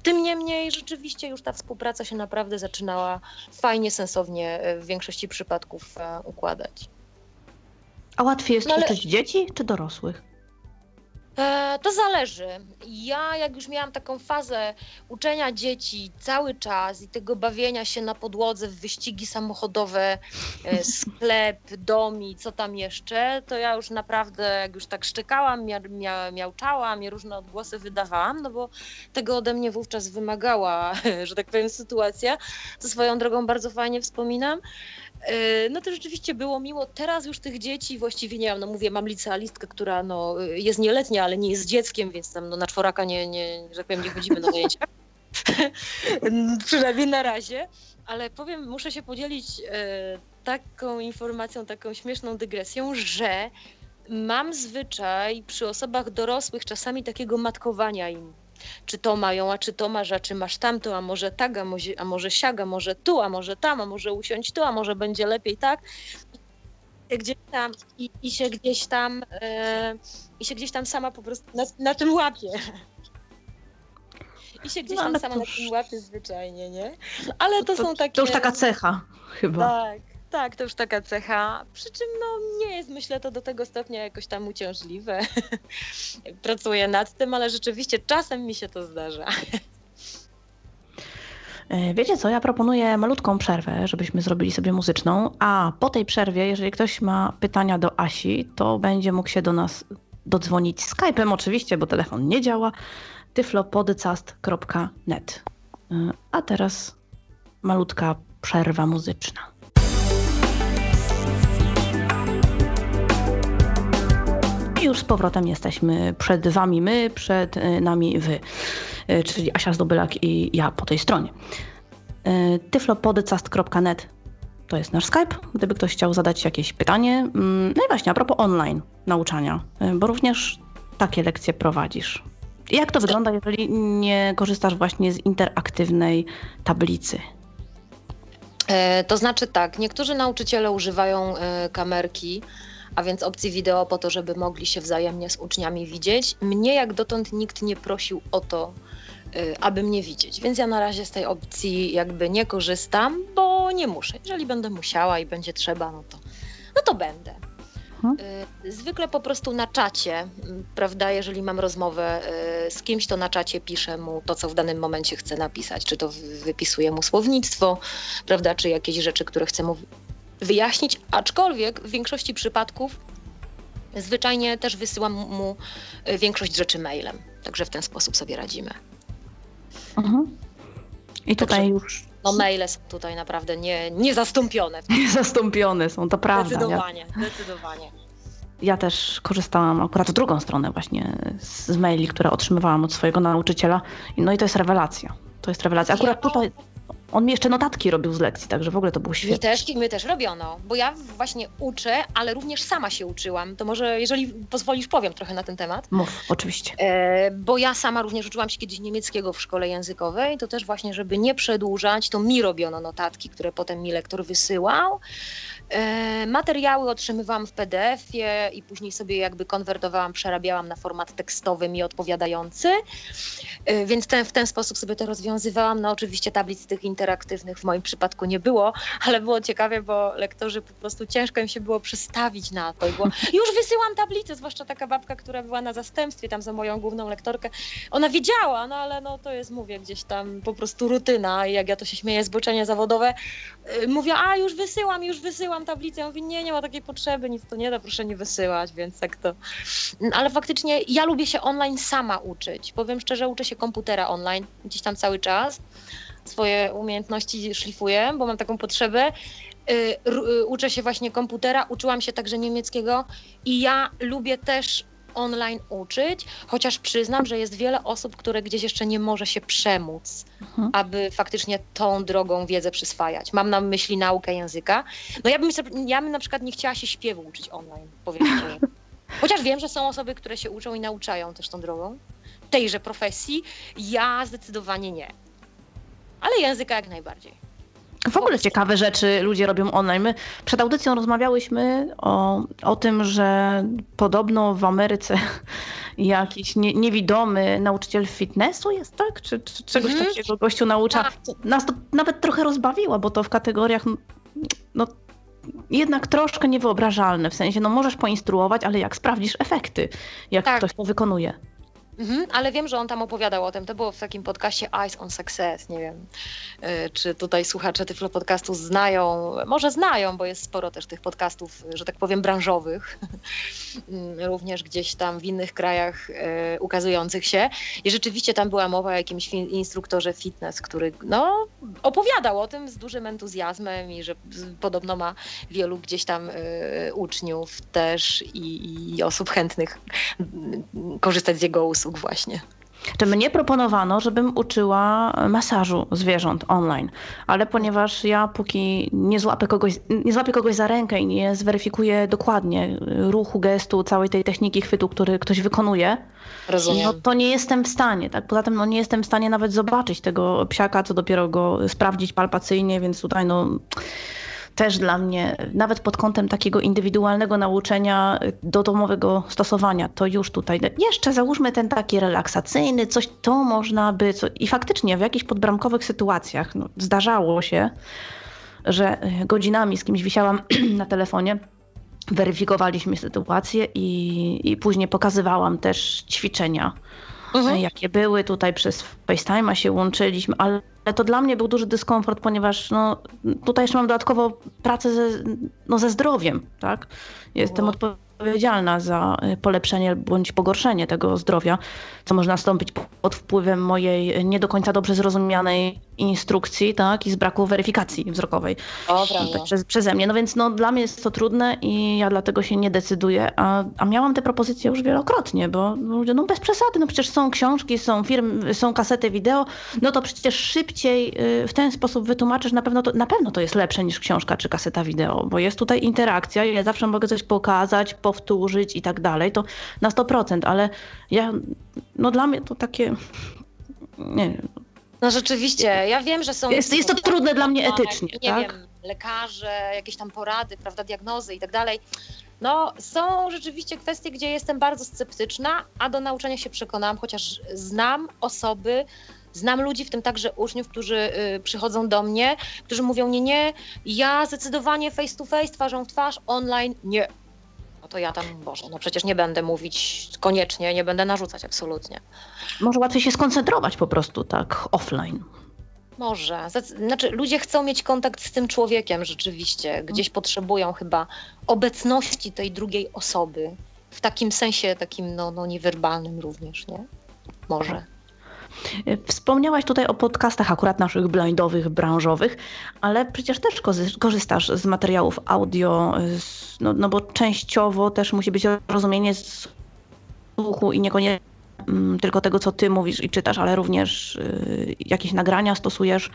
Tym niemniej rzeczywiście już ta współpraca się naprawdę zaczynała fajnie, sensownie e, w większości przypadków e, układać. A łatwiej jest no, ale... uczyć dzieci czy dorosłych? E, to zależy. Ja, jak już miałam taką fazę uczenia dzieci cały czas i tego bawienia się na podłodze w wyścigi samochodowe, e, sklep, dom i co tam jeszcze, to ja już naprawdę, jak już tak szczekałam, mia, mia, miałczałam i różne odgłosy wydawałam, no bo tego ode mnie wówczas wymagała, że tak powiem, sytuacja, co swoją drogą bardzo fajnie wspominam. E, no to rzeczywiście było miło. Teraz już tych dzieci właściwie nie mam. No mówię, mam licealistkę, która no, jest nieletnia, ale nie jest dzieckiem, więc tam no, na czworaka nie, nie, że powiem, nie chodzimy na zajęcia. Przynajmniej na razie. Ale powiem, muszę się podzielić e, taką informacją, taką śmieszną dygresją, że mam zwyczaj przy osobach dorosłych czasami takiego matkowania im czy to mają, a czy to masz, a czy masz tamto, a może tak, a może, a może siaga, może tu, a może tam, a może usiąść tu, a może będzie lepiej tak. I gdzieś tam, i, i się gdzieś tam, e, i się gdzieś tam sama po prostu na, na tym łapie. I się gdzieś no, tam sama na tym łapie zwyczajnie, nie? Ale to, to są takie... To już taka cecha chyba. Tak, tak, to już taka cecha. Przy czym no, nie jest, myślę, to do tego stopnia jakoś tam uciążliwe. Pracuję nad tym, ale rzeczywiście czasem mi się to zdarza. E, wiecie co, ja proponuję malutką przerwę, żebyśmy zrobili sobie muzyczną, a po tej przerwie, jeżeli ktoś ma pytania do Asi, to będzie mógł się do nas dodzwonić Skype'em oczywiście, bo telefon nie działa, tyflopodcast.net. E, a teraz malutka przerwa muzyczna. Już z powrotem jesteśmy przed wami my, przed y, nami wy, y, czyli Asia Zdobylak i ja po tej stronie. Y, tyflopodcast.net to jest nasz Skype, gdyby ktoś chciał zadać jakieś pytanie. Mm, no i właśnie, a propos online nauczania, bo również takie lekcje prowadzisz. Jak to wygląda, jeżeli nie korzystasz właśnie z interaktywnej tablicy? E, to znaczy tak, niektórzy nauczyciele używają e, kamerki, a więc opcji wideo po to, żeby mogli się wzajemnie z uczniami widzieć. Mnie jak dotąd nikt nie prosił o to, y, aby mnie widzieć, więc ja na razie z tej opcji jakby nie korzystam, bo nie muszę. Jeżeli będę musiała i będzie trzeba, no to, no to będę. Hmm? Zwykle po prostu na czacie, prawda, jeżeli mam rozmowę y, z kimś, to na czacie piszę mu to, co w danym momencie chcę napisać. Czy to wypisuję mu słownictwo, prawda, czy jakieś rzeczy, które chcę mu wyjaśnić, aczkolwiek w większości przypadków zwyczajnie też wysyłam mu y, większość rzeczy mailem. Także w ten sposób sobie radzimy. Mhm. I tutaj Także, już. No maile są tutaj naprawdę nie, niezastąpione. Niezastąpione są, to prawda. Zdecydowanie, ja... zdecydowanie. Ja też korzystałam akurat w drugą stronę właśnie z maili, które otrzymywałam od swojego nauczyciela. No i to jest rewelacja. To jest rewelacja. Akurat tutaj On mi jeszcze notatki robił z lekcji, także w ogóle to było świetne. My też, my też robiono, bo ja właśnie uczę, ale również sama się uczyłam. To może, jeżeli pozwolisz, powiem trochę na ten temat. Mów, oczywiście. E, bo ja sama również uczyłam się kiedyś niemieckiego w szkole językowej, to też właśnie, żeby nie przedłużać, to mi robiono notatki, które potem mi lektor wysyłał. E, materiały otrzymywałam w PDF-ie i później sobie jakby konwertowałam, przerabiałam na format tekstowy mi odpowiadający, e, więc ten, w ten sposób sobie to rozwiązywałam. No oczywiście tablic tych interaktywnych w moim przypadku nie było, ale było ciekawie, bo lektorzy po prostu ciężko im się było przestawić na to. I było, już wysyłam tablicę, zwłaszcza taka babka, która była na zastępstwie tam za moją główną lektorkę. Ona wiedziała, no ale no to jest, mówię, gdzieś tam po prostu rutyna i jak ja to się śmieję, zboczenie zawodowe. E, mówię, a już wysyłam, już wysyłam wysyłam tablicę. Ja mówię, nie, nie ma takiej potrzeby, nic to nie da, proszę nie wysyłać, więc tak to. Ale faktycznie ja lubię się online sama uczyć. Powiem szczerze, uczę się komputera online gdzieś tam cały czas. Swoje umiejętności szlifuję, bo mam taką potrzebę. Y, y, uczę się właśnie komputera, uczyłam się także niemieckiego i ja lubię też online uczyć, chociaż przyznam, że jest wiele osób, które gdzieś jeszcze nie może się przemóc, mhm. aby faktycznie tą drogą wiedzę przyswajać. Mam na myśli naukę języka. No ja bym, ja bym na przykład nie chciała się śpiewu uczyć online, szczerze. Chociaż wiem, że są osoby, które się uczą i nauczają też tą drogą, tejże profesji. Ja zdecydowanie nie. Ale języka jak najbardziej. W ogóle ciekawe rzeczy ludzie robią online. My przed audycją rozmawiałyśmy o, o tym, że podobno w Ameryce jakiś nie, niewidomy nauczyciel fitnessu jest, tak? Czy, czy czegoś mm takiego gościu naucza. Tak. Nas to nawet trochę rozbawiło, bo to w kategoriach no, jednak troszkę niewyobrażalne. W sensie, no możesz poinstruować, ale jak sprawdzisz efekty, jak tak. ktoś to wykonuje. Mhm, ale wiem, że on tam opowiadał o tym. To było w takim podcaście Eyes on Success. Nie wiem, y, czy tutaj słuchacze Tyflo Podcastu znają. Może znają, bo jest sporo też tych podcastów, że tak powiem, branżowych. Również gdzieś tam w innych krajach y, ukazujących się. I rzeczywiście tam była mowa o jakimś instruktorze fitness, który no, opowiadał o tym z dużym entuzjazmem i że podobno ma wielu gdzieś tam y, uczniów też i, i osób chętnych korzystać z jego usług usług właśnie. Czy mnie proponowano, żebym uczyła masażu zwierząt online, ale ponieważ ja póki nie złapię kogoś, nie złapię kogoś za rękę i nie zweryfikuję dokładnie ruchu, gestu, całej tej techniki chwytu, który ktoś wykonuje, Rozumiem. no to nie jestem w stanie. Tak? Poza tym no, nie jestem w stanie nawet zobaczyć tego psiaka, co dopiero go sprawdzić palpacyjnie, więc tutaj no też dla mnie, nawet pod kątem takiego indywidualnego nauczenia do domowego stosowania, to już tutaj jeszcze załóżmy ten taki relaksacyjny, coś to można by. Co, I faktycznie w jakichś podbramkowych sytuacjach no, zdarzało się, że godzinami z kimś wisiałam na telefonie weryfikowaliśmy sytuację i, i później pokazywałam też ćwiczenia mhm. jakie były. Tutaj przez FaceTime'a się łączyliśmy, ale to dla mnie był duży dyskomfort, ponieważ no, tutaj jeszcze mam dodatkowo pracę ze, no, ze zdrowiem, tak? Jestem mhm. odpowiedzialna za y, polepszenie bądź pogorszenie tego zdrowia, co może nastąpić pod wpływem mojej nie do końca dobrze zrozumianej instrukcji, tak, i z braku weryfikacji wzrokowej o, przez, przeze mnie. No więc no, dla mnie jest to trudne i ja dlatego się nie decyduję, a, a miałam te propozycje już wielokrotnie, bo ludzie, no bez przesady, no przecież są książki, są firmy, są kasety wideo, no to przecież szybciej y, w ten sposób wytłumaczysz, na pewno to, na pewno to jest lepsze niż książka czy kaseta wideo, bo jest tutaj interakcja, ja zawsze mogę coś pokazać, powtórzyć i tak dalej, to na 100%, ale ja, no dla mnie to takie, nie wiem. No rzeczywiście, ja wiem, że są... Jest, jest to trudne dla mnie etycznie, nie tak? wiem, lekarze, jakieś tam porady, prawda, diagnozy i tak dalej. No, są rzeczywiście kwestie, gdzie jestem bardzo sceptyczna, a do nauczania się przekonałam, chociaż znam osoby, Znam ludzi, w tym także uczniów, którzy y, przychodzą do mnie, którzy mówią: Nie, nie, ja zdecydowanie face to face, twarzą w twarz, online nie no to ja tam, Boże, no przecież nie będę mówić koniecznie, nie będę narzucać absolutnie. Może łatwiej się skoncentrować po prostu tak offline. Może. Znaczy, ludzie chcą mieć kontakt z tym człowiekiem rzeczywiście. Gdzieś potrzebują chyba obecności tej drugiej osoby. W takim sensie, takim no, no niewerbalnym również, nie? Może. Wspomniałaś tutaj o podcastach akurat naszych blindowych, branżowych, ale przecież też korzystasz z materiałów audio, no, no bo częściowo też musi być rozumienie słuchu i niekoniecznie mm, tylko tego, co ty mówisz i czytasz, ale również y, jakieś nagrania stosujesz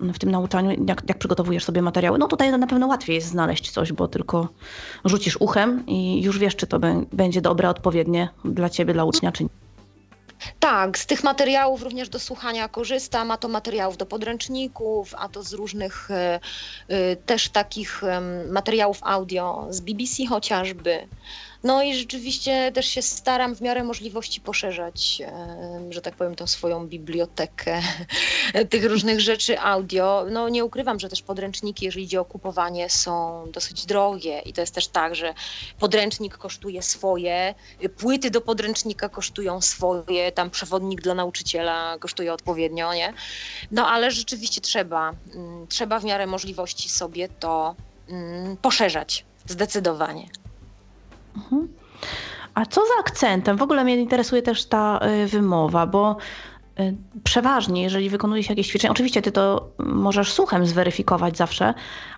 w tym nauczaniu, jak, jak przygotowujesz sobie materiały, no tutaj na pewno łatwiej jest znaleźć coś, bo tylko rzucisz uchem i już wiesz, czy to będzie dobre, odpowiednie dla ciebie, dla ucznia, czy nie. Tak, z tych materiałów również do słuchania korzystam, a to materiałów do podręczników, a to z różnych y, y, też takich materiałów audio, z BBC chociażby. No i rzeczywiście też się staram w miarę możliwości poszerzać, że tak powiem, tą swoją bibliotekę tych różnych rzeczy audio. No nie ukrywam, że też podręczniki, jeżeli idzie o kupowanie, są dosyć drogie i to jest też tak, że podręcznik kosztuje swoje, płyty do podręcznika kosztują swoje, tam przewodnik dla nauczyciela kosztuje odpowiednio, nie? No ale rzeczywiście trzeba, mm, trzeba w miarę możliwości sobie to mm, poszerzać, zdecydowanie. Mhm. A co za akcentem? W ogóle mnie interesuje też ta y, wymowa, bo y, przeważnie, jeżeli wykonuje się jakieś ćwiczenia, oczywiście ty to możesz słuchem zweryfikować zawsze,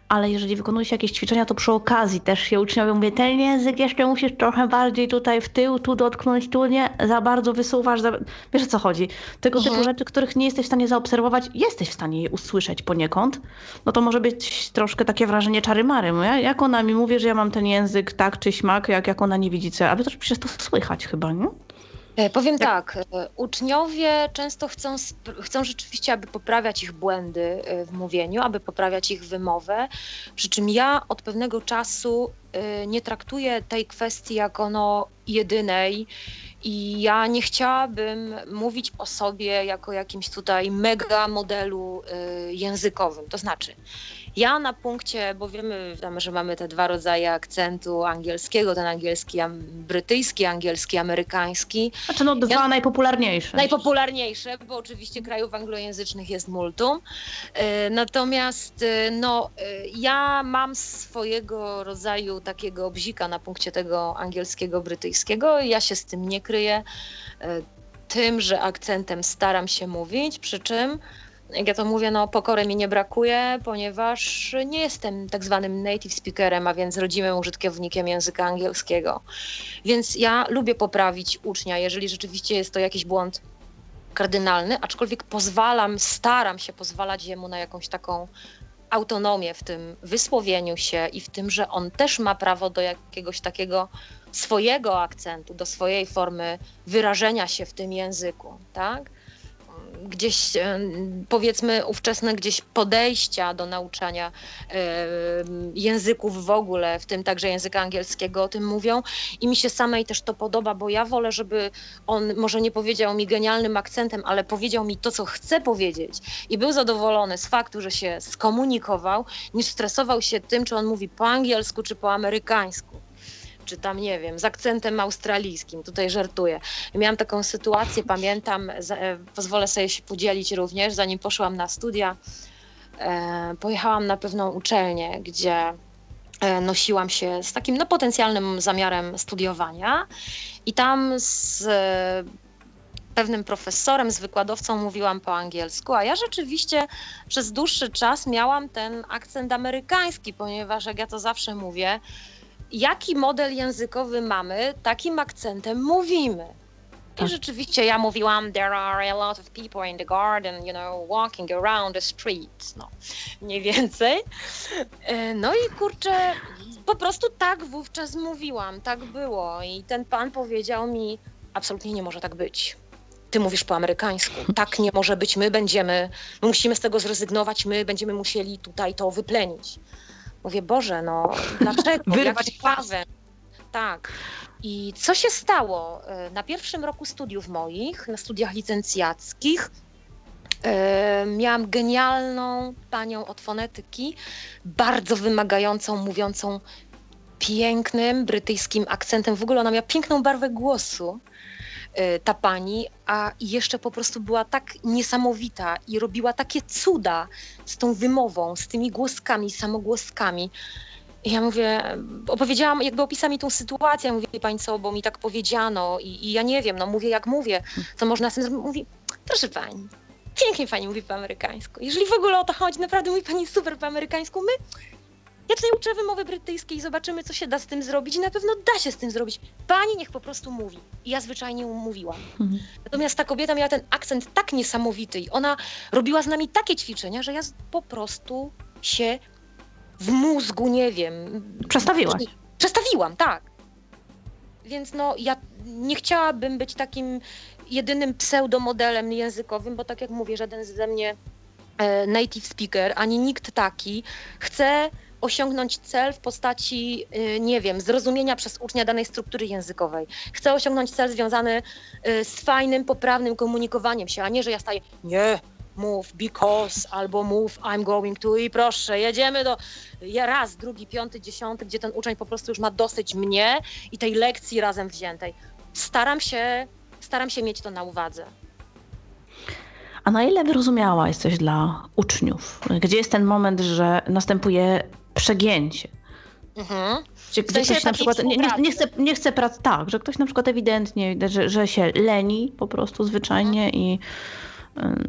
ale jeżeli wykonuje się jakieś ćwiczenia, to przy okazji też się uczniowie mówię, ten język jeszcze musisz trochę bardziej tutaj w tył, tu dotknąć, tu nie, za bardzo wysuwasz, za... wiesz o co chodzi. Tego mhm. typu rzeczy, których nie jesteś w stanie zaobserwować, jesteś w stanie je usłyszeć poniekąd, no to może być troszkę takie wrażenie czary-mary. No jak ona mi mówi, że ja mam ten język tak czy śmak, jak, jak ona nie widzi co, a wy to przecież to słychać chyba, nie? E, powiem tak, e, uczniowie często chcą, chcą rzeczywiście, aby poprawiać ich błędy e, w mówieniu, aby poprawiać ich wymowę, przy czym ja od pewnego czasu nie traktuję tej kwestii jako no jedynej i ja nie chciałabym mówić o sobie jako jakimś tutaj mega modelu językowym. To znaczy, ja na punkcie, bo wiemy, że mamy te dwa rodzaje akcentu angielskiego, ten angielski brytyjski, angielski amerykański. Znaczy no dwa ja, najpopularniejsze. Najpopularniejsze, bo oczywiście krajów anglojęzycznych jest multum. E, natomiast e, no, e, ja mam swojego rodzaju takiego bzika na punkcie tego angielskiego, brytyjskiego. Ja się z tym nie kryję. Tym, że akcentem staram się mówić, przy czym jak ja to mówię, no pokory mi nie brakuje, ponieważ nie jestem tak zwanym native speakerem, a więc rodzimym użytkownikiem języka angielskiego. Więc ja lubię poprawić ucznia, jeżeli rzeczywiście jest to jakiś błąd kardynalny, aczkolwiek pozwalam, staram się pozwalać jemu na jakąś taką autonomię w tym wysłowieniu się i w tym, że on też ma prawo do jakiegoś takiego swojego akcentu, do swojej formy wyrażenia się w tym języku, tak? Gdzieś e, powiedzmy ówczesne gdzieś podejścia do nauczania e, języków w ogóle, w tym także języka angielskiego o tym mówią. I mi się samej też to podoba, bo ja wolę, żeby on może nie powiedział mi genialnym akcentem, ale powiedział mi to, co chce powiedzieć. I był zadowolony z faktu, że się skomunikował, niż stresował się tym, czy on mówi po angielsku, czy po amerykańsku czy tam nie wiem, z akcentem australijskim, tutaj żartuję. Miałam taką sytuację, pamiętam, e, pozwolę sobie się podzielić również, zanim poszłam na studia, e, pojechałam na pewną uczelnię, gdzie e, nosiłam się z takim no, potencjalnym zamiarem studiowania i tam z pewnym profesorem, z wykładowcą mówiłam po angielsku, a ja rzeczywiście przez dłuższy czas miałam ten akcent amerykański, ponieważ jak ja to zawsze mówię, jaki model językowy mamy, takim akcentem mówimy. I tak. rzeczywiście ja mówiłam, there are a lot of people in the garden, you know, walking around the street, no, mniej więcej. E, no i kurczę, po prostu tak wówczas mówiłam, tak było. I ten pan powiedział mi, absolutnie nie może tak być. Ty mówisz po amerykańsku. Tak nie może być. My będziemy, my musimy z tego zrezygnować, my będziemy musieli tutaj to wyplenić. Mówię, Boże, no dlaczego? Wyrwać prawem. Tak. I co się stało? E, na pierwszym roku studiów moich, na studiach licencjackich, e, miałam genialną panią od fonetyki, bardzo wymagającą, mówiącą pięknym brytyjskim akcentem. W ogóle ona miała piękną barwę głosu. Y, ta pani, a jeszcze po prostu była tak niesamowita i robiła takie cuda z tą wymową, z tymi głoskami, samogłoskami. Ja mówię, opowiedziałam, jakby opisała mi tą sytuację, ja mówię, pani co, bo mi tak powiedziano i, i ja nie wiem, no mówię jak mówię, co można z tym zrobić. Mówi, proszę pani, pięknie pani mówi po amerykańsku. Jeżeli w ogóle o to chodzi, naprawdę mówi pani super po amerykańsku, my Ja tutaj uczę wymowy brytyjskiej, zobaczymy, co się da z tym zrobić i na pewno da się z tym zrobić. Pani niech po prostu mówi. I ja zwyczajnie mówiłam. Mhm. Natomiast ta kobieta miała ten akcent tak niesamowity i ona robiła z nami takie ćwiczenia, że ja po prostu się w mózgu, nie wiem... Przestawiłaś. Przestawiłam, tak. Więc no, ja nie chciałabym być takim jedynym pseudomodelem językowym, bo tak jak mówię, żaden ze mnie e, native speaker, ani nikt taki chce osiągnąć cel w postaci, e, nie wiem, zrozumienia przez ucznia danej struktury językowej. Chcę osiągnąć cel związany e, z fajnym, poprawnym komunikowaniem się, a nie, że ja staję, nie, move because, albo move I'm going to i proszę, jedziemy do raz, drugi, piąty, dziesiąty, gdzie ten uczeń po prostu już ma dosyć mnie i tej lekcji razem wziętej. Staram się, staram się mieć to na uwadze. A na ile wyrozumiała jesteś dla uczniów? Gdzie jest ten moment, że następuje przegięcie? Mhm. Gdzie, gdzie sensie ktoś na przykład nie, nie, nie, chce, nie chce prac, tak, że ktoś na przykład ewidentnie że, że się leni po prostu zwyczajnie i, ym,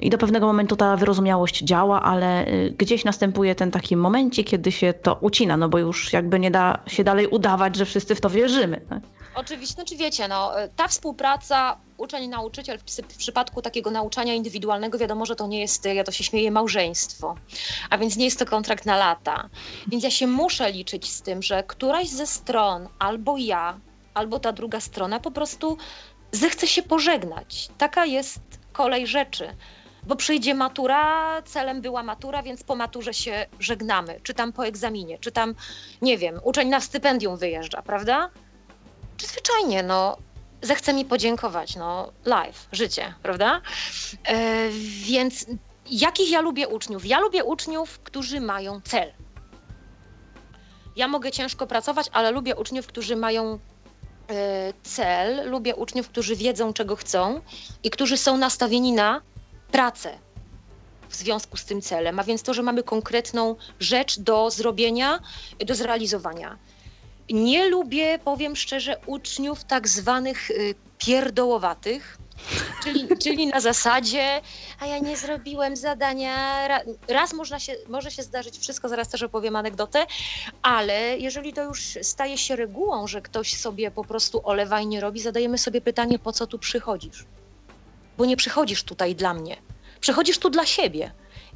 i do pewnego momentu ta wyrozumiałość działa, ale y, gdzieś następuje ten taki momencie, kiedy się to ucina, no bo już jakby nie da się dalej udawać, że wszyscy w to wierzymy. Tak? Oczywiście, znaczy wiecie, no, ta współpraca uczeń-nauczyciel w, psy- w przypadku takiego nauczania indywidualnego wiadomo, że to nie jest, ja to się śmieję, małżeństwo, a więc nie jest to kontrakt na lata. Więc ja się muszę liczyć z tym, że któraś ze stron, albo ja, albo ta druga strona po prostu zechce się pożegnać. Taka jest kolej rzeczy. Bo przyjdzie matura, celem była matura, więc po maturze się żegnamy. Czy tam po egzaminie, czy tam, nie wiem, uczeń na stypendium wyjeżdża, prawda? czy zwyczajnie, no, zechce mi podziękować, no, life, życie, prawda? E, więc jakich ja lubię uczniów? Ja lubię uczniów, którzy mają cel. Ja mogę ciężko pracować, ale lubię uczniów, którzy mają e, cel, lubię uczniów, którzy wiedzą, czego chcą i którzy są nastawieni na pracę w związku z tym celem. A więc to, że mamy konkretną rzecz do zrobienia, do zrealizowania. Nie lubię, powiem szczerze, uczniów tak zwanych y, pierdołowatych, czyli, czyli na zasadzie, a ja nie zrobiłem zadania. Ra- Raz można się, może się zdarzyć wszystko, zaraz też opowiem anegdotę, ale jeżeli to już staje się regułą, że ktoś sobie po prostu olewa i nie robi, zadajemy sobie pytanie, po co tu przychodzisz? Bo nie przychodzisz tutaj dla mnie. Przychodzisz tu dla siebie,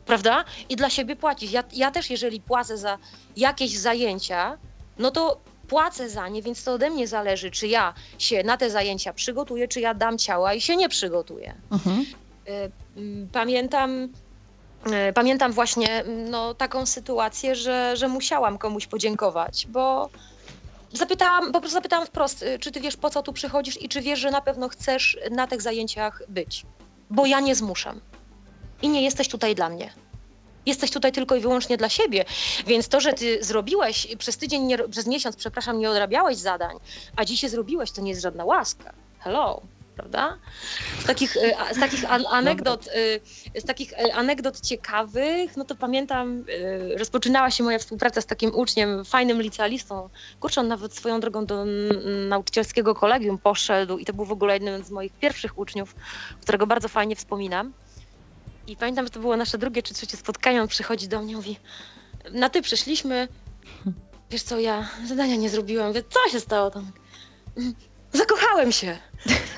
prawda? I dla siebie płacisz. Ja, ja też, jeżeli płacę za jakieś zajęcia, no to płacę za nie, więc to ode mnie zależy, czy ja się na te zajęcia przygotuję, czy ja dam ciała i się nie przygotuję. Mhm. Y, mm, Pamiętam, y, pamiętam właśnie mm, no, taką sytuację, że, że musiałam komuś podziękować, bo zapytałam, po prostu zapytałam wprost, y, czy ty wiesz po co tu przychodzisz i czy wiesz, że na pewno chcesz na tych zajęciach być, bo ja nie zmuszam i nie jesteś tutaj dla mnie. Jesteś tutaj tylko i wyłącznie dla siebie, więc to, że ty zrobiłeś przez tydzień, nie, przez miesiąc, przepraszam, nie odrabiałeś zadań, a dzisiaj zrobiłeś, to nie jest żadna łaska. Hello, prawda? Z takich, a- z takich an, anegdot, y, z takich y, anegdot ciekawych, no to pamiętam, rozpoczynała się moja współpraca z takim uczniem, fajnym licealistą. Kurczę, on nawet swoją drogą do nauczycielskiego kolegium poszedł i to był w ogóle jednym z moich pierwszych uczniów, którego bardzo fajnie wspominam. I pamiętam, że to było nasze drugie czy trzecie spotkanie. On przychodzi do mnie i mówi: Na ty przyszliśmy. Wiesz co, ja zadania nie zrobiłem. Mówię, co się stało tam? "Mm, Zakochałem się.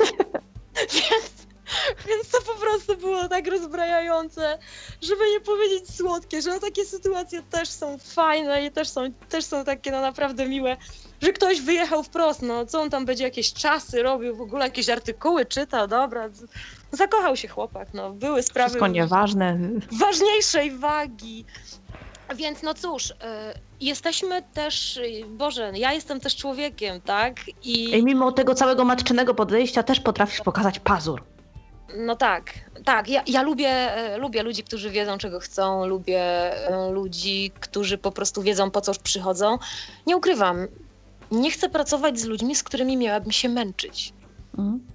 więc, więc to po prostu było tak rozbrajające, żeby nie powiedzieć słodkie, że takie sytuacje też są fajne i też są, też są takie no naprawdę miłe, że ktoś wyjechał wprost, no co on tam będzie jakieś czasy robił, w ogóle jakieś artykuły czytał, dobra. Zakochał się chłopak, no były sprawy Wszystko nieważne. ważniejszej wagi. Więc no cóż, y, jesteśmy też, Boże, ja jestem też człowiekiem, tak? I I mimo tego całego matczynego podejścia też potrafisz pokazać pazur. No tak, tak, ja, ja lubię, e, lubię ludzi, którzy wiedzą, czego chcą, lubię e, ludzi, którzy po prostu wiedzą, po co przychodzą. Nie ukrywam, nie chcę pracować z ludźmi, z którymi miałabym się męczyć. Mhm.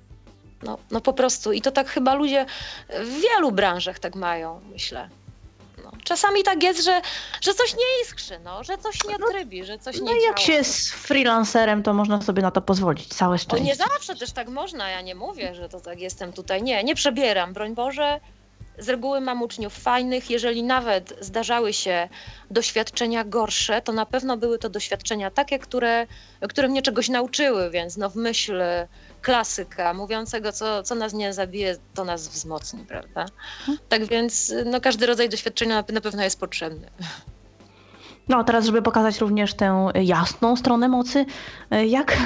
No, no po prostu. I to tak chyba ludzie w wielu branżach tak mają, myślę. No. Czasami tak jest, że, że coś nie iskrzy, no, że coś nie trybi, że coś No nie i jak się jest freelancerem, to można sobie na to pozwolić. Całe To szczęście. nie zawsze też tak można, ja nie mówię, że to tak jestem tutaj. Nie, nie przebieram, broń Boże. z reguły mam uczniów fajnych. Jeżeli nawet zdarzały się doświadczenia gorsze, to na pewno były to doświadczenia takie, które, które mnie czegoś nauczyły, więc no w myśl klasyka mówiącego, co, co nas nie zabije, to nas wzmocni, prawda? Tak więc no, każdy rodzaj doświadczenia na pewno jest potrzebny. No a teraz, żeby pokazać również tę jasną stronę mocy, jak,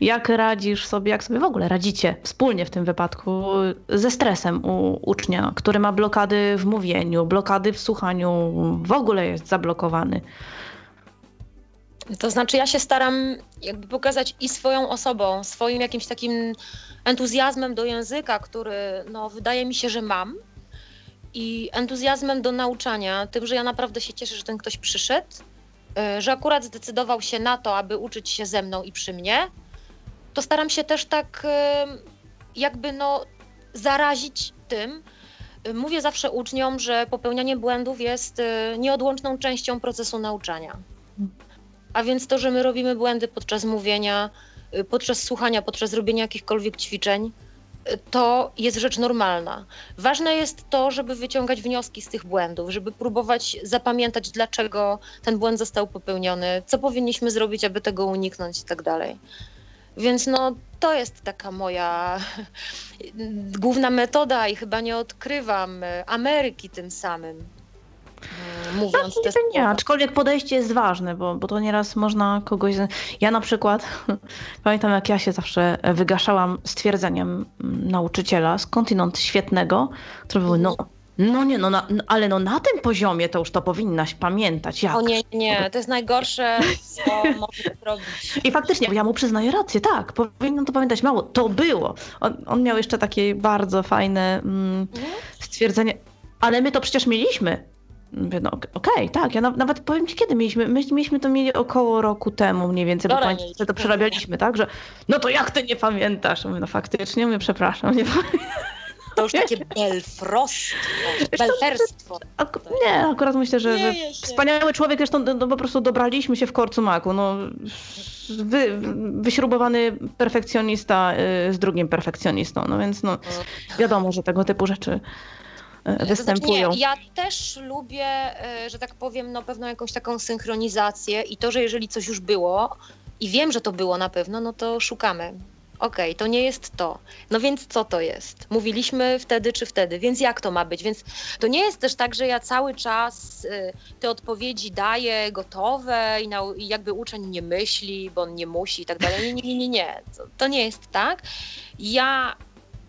jak radzisz sobie, jak sobie w ogóle radzicie wspólnie w tym wypadku ze stresem u ucznia, który ma blokady w mówieniu, blokady w słuchaniu, w ogóle jest zablokowany? To znaczy, ja się staram jakby pokazać i swoją osobą, swoim jakimś takim entuzjazmem do języka, który no, wydaje mi się, że mam, i entuzjazmem do nauczania, tym, że ja naprawdę się cieszę, że ten ktoś przyszedł, y, że akurat zdecydował się na to, aby uczyć się ze mną i przy mnie, to staram się też tak y, jakby no zarazić tym. Y, mówię zawsze uczniom, że popełnianie błędów jest nieodłączną częścią procesu nauczania. A więc to, że my robimy błędy podczas mówienia, podczas słuchania, podczas robienia jakichkolwiek ćwiczeń, to jest rzecz normalna. Ważne jest to, żeby wyciągać wnioski z tych błędów, żeby próbować zapamiętać, dlaczego ten błąd został popełniony, co powinniśmy zrobić, aby tego uniknąć i tak dalej. Więc no, to jest taka moja główna metoda i chyba nie odkrywam Ameryki tym samym. Mówiąc te nie, aczkolwiek podejście jest ważne, bo, bo to nieraz można kogoś... Ja na przykład pamiętam, jak ja się zawsze wygaszałam stwierdzeniem mm, nauczyciela skądinąd świetnego, które były, no, no nie, no, na, no, ale no na tym poziomie to już to powinnaś pamiętać. Jak? O nie, nie, to jest najgorsze, co możesz zrobić. I faktycznie, ja mu przyznaję rację, tak, powinnam to pamiętać. Mało, to było. On, on miał jeszcze takie bardzo fajne mm, mhm. stwierdzenie, ale my to przecież mieliśmy. Mówię, no okej, okay, tak, ja nawet powiem ci kiedy mieliśmy, my mieliśmy to mieli około roku temu mniej więcej, bo pamiętam, to przerabialiśmy, tak, że no to jak ty nie pamiętasz? Mówię, no faktycznie, mówię, przepraszam, nie pamiętam. To już takie belfrostwo, belferstwo. Ak nie, akurat myślę, że, że wspaniały człowiek, zresztą no, no, po prostu dobraliśmy się w korcu maku, no wy, wyśrubowany perfekcjonista y, z drugim perfekcjonistą, no więc no wiadomo, że tego typu rzeczy występują. To znaczy nie, ja też lubię, e, że tak powiem, no pewną jakąś taką synchronizację i to, że jeżeli coś już było i wiem, że to było na pewno, no to szukamy. Okej, okay, to nie jest to. No więc co to jest? Mówiliśmy wtedy czy wtedy, więc jak to ma być? Więc to nie jest też tak, że ja cały czas e, te odpowiedzi daję gotowe i, na, i jakby uczeń nie myśli, bo on nie musi i tak dalej. Nie, nie, nie, nie. To, to nie jest tak. Ja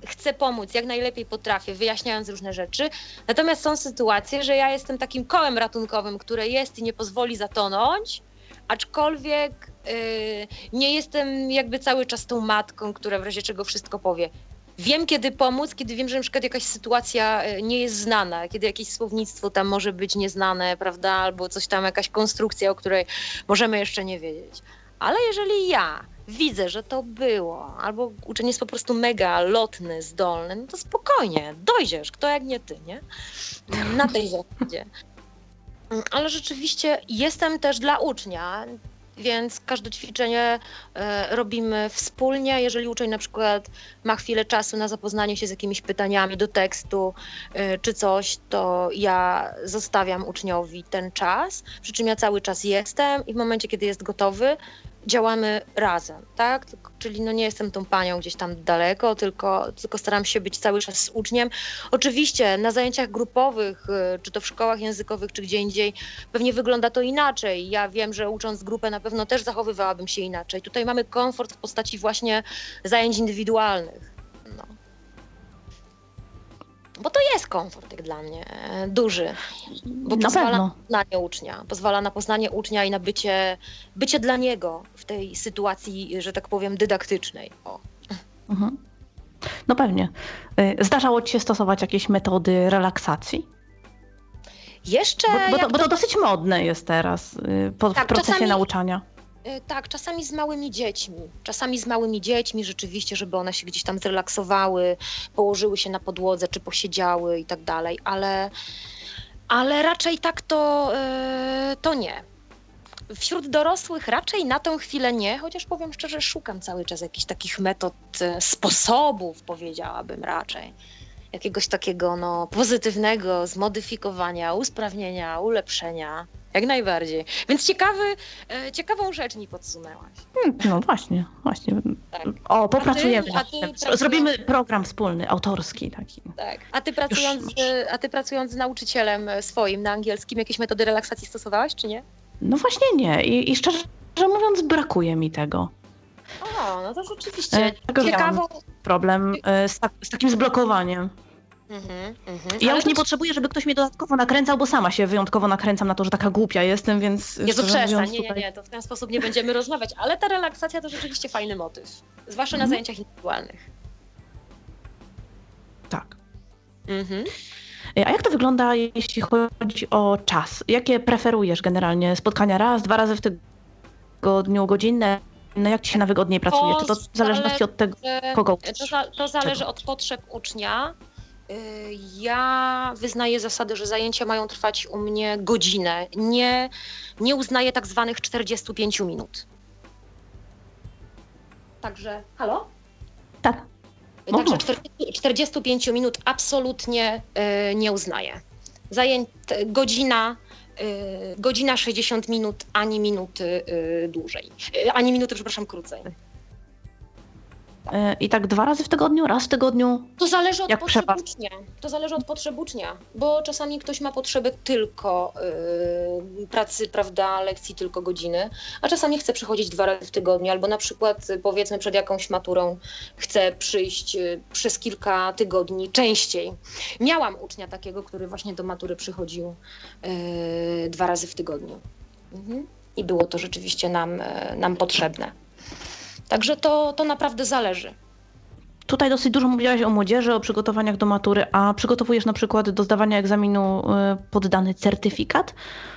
chcę pomóc, jak najlepiej potrafię, wyjaśniając różne rzeczy. Natomiast są sytuacje, że ja jestem takim kołem ratunkowym, które jest i nie pozwoli zatonąć, aczkolwiek yy, nie jestem jakby cały czas tą matką, która w razie czego wszystko powie. Wiem, kiedy pomóc, kiedy wiem, że na przykład jakaś sytuacja y, nie jest znana, kiedy jakieś słownictwo tam może być nieznane, prawda, albo coś tam, jakaś konstrukcja, o której możemy jeszcze nie wiedzieć. Ale jeżeli ja widzę, że to było, albo uczeń jest po prostu mega lotny, zdolny, no to spokojnie, dojdziesz, kto jak nie ty, nie? Na tej zasadzie. Ale rzeczywiście jestem też dla ucznia, więc każde ćwiczenie e, robimy wspólnie. Jeżeli uczeń na przykład ma chwilę czasu na zapoznanie się z jakimiś pytaniami do tekstu e, czy coś, to ja zostawiam uczniowi ten czas, przy czym ja cały czas jestem i w momencie, kiedy jest gotowy, działamy razem, tak? Czyli no nie jestem tą panią gdzieś tam daleko, tylko, tylko staram się być cały czas z uczniem. Oczywiście na zajęciach grupowych, y, czy to w szkołach językowych, czy gdzie indziej, pewnie wygląda to inaczej. Ja wiem, że ucząc grupę na pewno też zachowywałabym się inaczej. Tutaj mamy komfort w postaci właśnie zajęć indywidualnych. Bo to jest komfort dla mnie, e, duży. Bo na pozwala pewno. na poznanie ucznia. Pozwala na poznanie ucznia i na bycie, bycie dla niego w tej sytuacji, że tak powiem, dydaktycznej. O. Mhm. No pewnie. E, zdarzało Ci się stosować jakieś metody relaksacji? Jeszcze. Bo, bo, to, bo to, dosyć modne jest teraz e, po, tak, w procesie czasami, nauczania. E, tak, czasami z małymi dziećmi. Czasami z małymi dziećmi rzeczywiście, żeby one się gdzieś tam zrelaksowały, położyły się na podłodze, czy posiedziały i tak dalej, ale, ale raczej tak to, yy, to nie. Wśród dorosłych raczej na tę chwilę nie, chociaż powiem szczerze, szukam cały czas jakichś takich metod, e, sposobów, powiedziałabym raczej. jakiegoś takiego no, pozytywnego zmodyfikowania, usprawnienia, ulepszenia. Jak najbardziej. Więc ciekawy, e, ciekawą rzecz mi podsunęłaś. Hmm, no właśnie, właśnie. Tak. O, popracujemy. A ty, a ty pracując... Zrobimy program wspólny, autorski taki. Tak. A ty, pracując, a ty pracując z nauczycielem swoim na angielskim, jakieś metody relaksacji stosowałaś, czy nie? No właśnie nie. I, i szczerze mówiąc, brakuje mi tego. O, no to rzeczywiście. E, ciekawą... Problem e, z, tak, z takim zblokowaniem. Mhm, mhm. Ja już nie potrzebuję, żeby ktoś mnie dodatkowo nakręcał, bo sama się wyjątkowo nakręcam na to, że taka głupia jestem, więc... Jezu, przestań, nie, nie, nie, to w ten sposób nie będziemy rozmawiać, ale ta relaksacja to rzeczywiście fajny motyw, zwłaszcza na mhm. zajęciach indywidualnych. Tak. Mhm. E, a jak to wygląda, jeśli chodzi o czas? Jakie preferujesz generalnie? Spotkania raz, dwa razy w tygodniu, godzinne? No jak ci się najwygodniej pracuje? To Czy to w zależności od tego, kogo To, za, to zależy od potrzeb ucznia. Y, ja wyznaję zasadę, że zajęcia mają trwać u mnie godzinę. Nie, nie uznaję tak zwanych 45 minut. Także, halo? Tak. Także 40, 45 minut absolutnie y, nie uznaję. Zajęć, godzina, y, godzina 60 minut, ani minuty dłużej. ani minuty, przepraszam, krócej. I tak dwa razy w tygodniu, raz w tygodniu? To zależy od potrzeb ucznia. To zależy od potrzeb ucznia, bo czasami ktoś ma potrzeby tylko yy, pracy, prawda, lekcji tylko godziny, a czasami chce przychodzić dwa razy w tygodniu, albo na przykład powiedzmy przed jakąś maturą chce przyjść yy, przez kilka tygodni częściej. Miałam ucznia takiego, który właśnie do matury przychodził yy, dwa razy w tygodniu. Mhm. I było to rzeczywiście nam, nam potrzebne. Także to, to naprawdę zależy. Tutaj dosyć dużo mówiłaś o młodzieży, o przygotowaniach do matury, a przygotowujesz na przykład do zdawania egzaminu y, poddany certyfikat?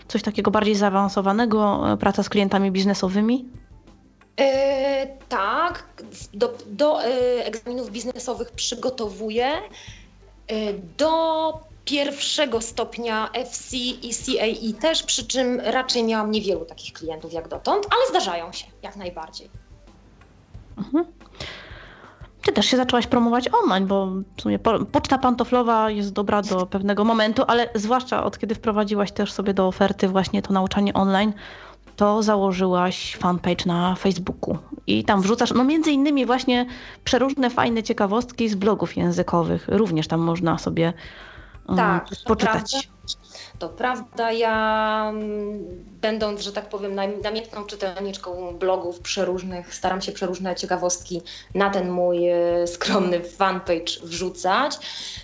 Coś takiego bardziej zaawansowanego, y, praca z klientami biznesowymi? E, tak, do, do e, egzaminów biznesowych przygotowuję. E, do pierwszego stopnia FC i CAE też, przy czym raczej miałam niewielu takich klientów jak dotąd, ale zdarzają się jak najbardziej. Mhm. Ty też się zaczęłaś promować online, bo w sumie poczta pantoflowa jest dobra do pewnego momentu, ale zwłaszcza od kiedy wprowadziłaś też sobie do oferty właśnie to nauczanie online, to założyłaś fanpage na Facebooku i tam wrzucasz, no między innymi właśnie przeróżne fajne ciekawostki z blogów językowych. Również tam można sobie um, tak, poczytać. To prawda, ja mm, będąc, że tak powiem, namiętną czytelniczką blogów przeróżnych, staram się przeróżne ciekawostki na ten mój e, skromny fanpage wrzucać.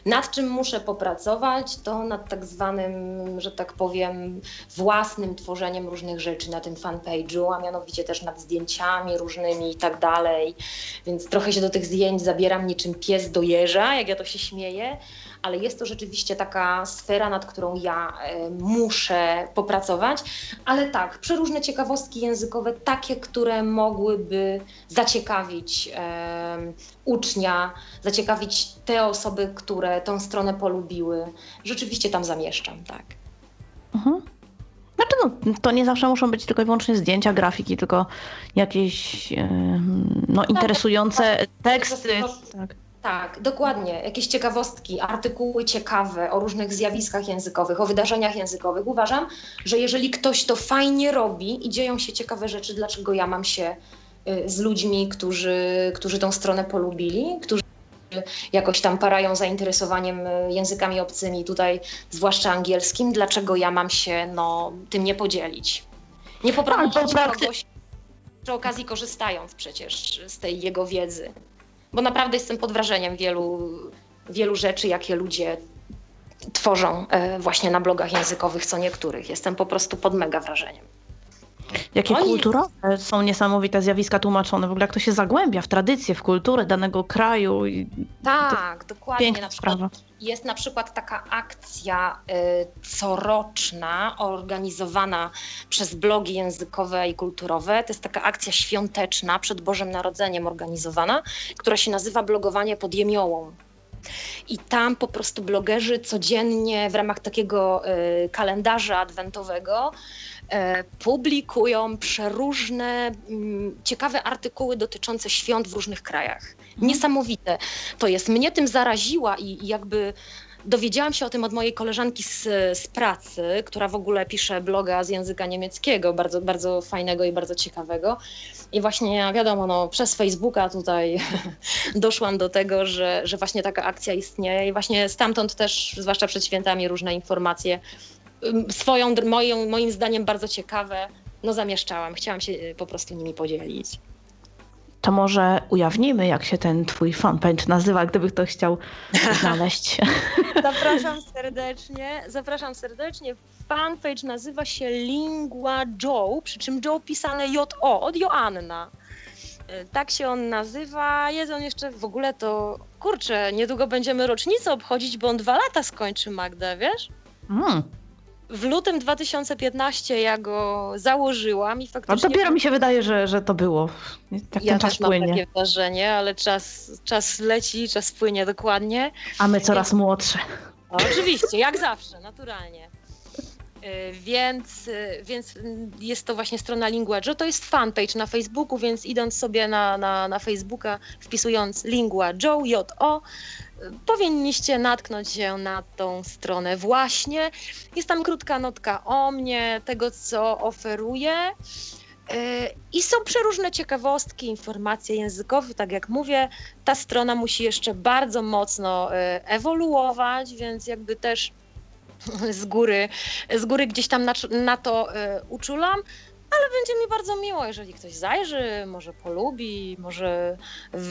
Nad czym muszę popracować, to nad tak zwanym, że tak powiem, własnym tworzeniem różnych rzeczy na tym fanpage'u, a mianowicie też nad zdjęciami różnymi i tak dalej. Więc trochę się do tych zdjęć zabieram niczym pies do jeża, jak ja to się śmieję ale jest to rzeczywiście taka sfera, nad którą ja e, muszę popracować. Ale tak, przeróżne ciekawostki językowe, takie, które mogłyby zaciekawić e, ucznia, zaciekawić te osoby, które tą stronę polubiły. Rzeczywiście tam zamieszczam, tak. Mhm. Znaczy, no, to nie zawsze muszą być tylko i wyłącznie zdjęcia, grafiki, tylko jakieś no, tak, interesujące tak, teksty. Tak. Tak, dokładnie. Jakieś ciekawostki, artykuły ciekawe o różnych zjawiskach językowych, o wydarzeniach językowych. Uważam, że jeżeli ktoś to fajnie robi i dzieją się ciekawe rzeczy, dlaczego ja mam się y, z ludźmi, którzy, którzy tą stronę polubili, którzy jakoś tam parają zainteresowaniem y, językami obcymi, tutaj zwłaszcza angielskim, dlaczego ja mam się no, tym nie podzielić? Nie poprowadzić kogoś, przy okazji korzystając przecież z tej jego wiedzy bo naprawdę jestem pod wrażeniem wielu, wielu rzeczy, jakie ludzie tworzą e, właśnie na blogach językowych, co niektórych. Jestem po prostu pod mega wrażeniem. Jakie Oni... kulturowe są niesamowite zjawiska tłumaczone. W ogóle jak to się zagłębia w tradycję, w kulturę danego kraju. Tak, dokładnie. Piękna na przykład sprawa. Jest na przykład taka akcja y, coroczna, organizowana przez blogi językowe i kulturowe. To jest taka akcja świąteczna, przed Bożym Narodzeniem organizowana, która się nazywa Blogowanie pod Jemiołą. I tam po prostu blogerzy codziennie w ramach takiego y, kalendarza adwentowego publikują przeróżne mm, ciekawe artykuły dotyczące świąt w różnych krajach. Niesamowite to jest. Mnie tym zaraziła i, i jakby Dowiedziałam się o tym od mojej koleżanki z, z pracy, która w ogóle pisze bloga z języka niemieckiego, bardzo, bardzo fajnego i bardzo ciekawego. I właśnie, wiadomo, no, przez Facebooka tutaj doszłam do tego, że, że właśnie taka akcja istnieje i właśnie stamtąd też, zwłaszcza przed świętami, różne informacje, swoją, moją, moim zdaniem bardzo ciekawe, no zamieszczałam. Chciałam się y, po prostu nimi podzielić to może ujawnimy, jak się ten twój fanpage nazywa, gdyby ktoś chciał znaleźć. Zapraszam serdecznie, zapraszam serdecznie. Fanpage nazywa się Lingua Joe, przy czym Joe pisane J-O, od Joanna. E, tak się on nazywa. Jest on jeszcze w ogóle to, kurczę, niedługo będziemy rocznicę obchodzić, bo on dwa lata skończy, Magda, wiesz? Mm w lutym 2015 ja go założyłam i faktycznie... A dopiero mi się wydaje, że, że to było. Jak ja ten czas też płynie. mam takie wrażenie, ale czas, czas leci, czas płynie dokładnie. A my coraz młodsze. oczywiście, jak zawsze, naturalnie. Y, więc, y, więc jest to właśnie strona Linguaggio. To jest fanpage na Facebooku, więc idąc sobie na, na, na Facebooka, wpisując Linguaggio, J-O, powinniście natknąć się na tą stronę właśnie. Jest tam krótka notka o mnie, tego co oferuję. Y, I są przeróżne ciekawostki, informacje językowe. Tak jak mówię, ta strona musi jeszcze bardzo mocno ewoluować, więc jakby też z góry, z góry gdzieś tam na, na to y, uczulam. Ale będzie mi bardzo miło, jeżeli ktoś zajrzy, może polubi, może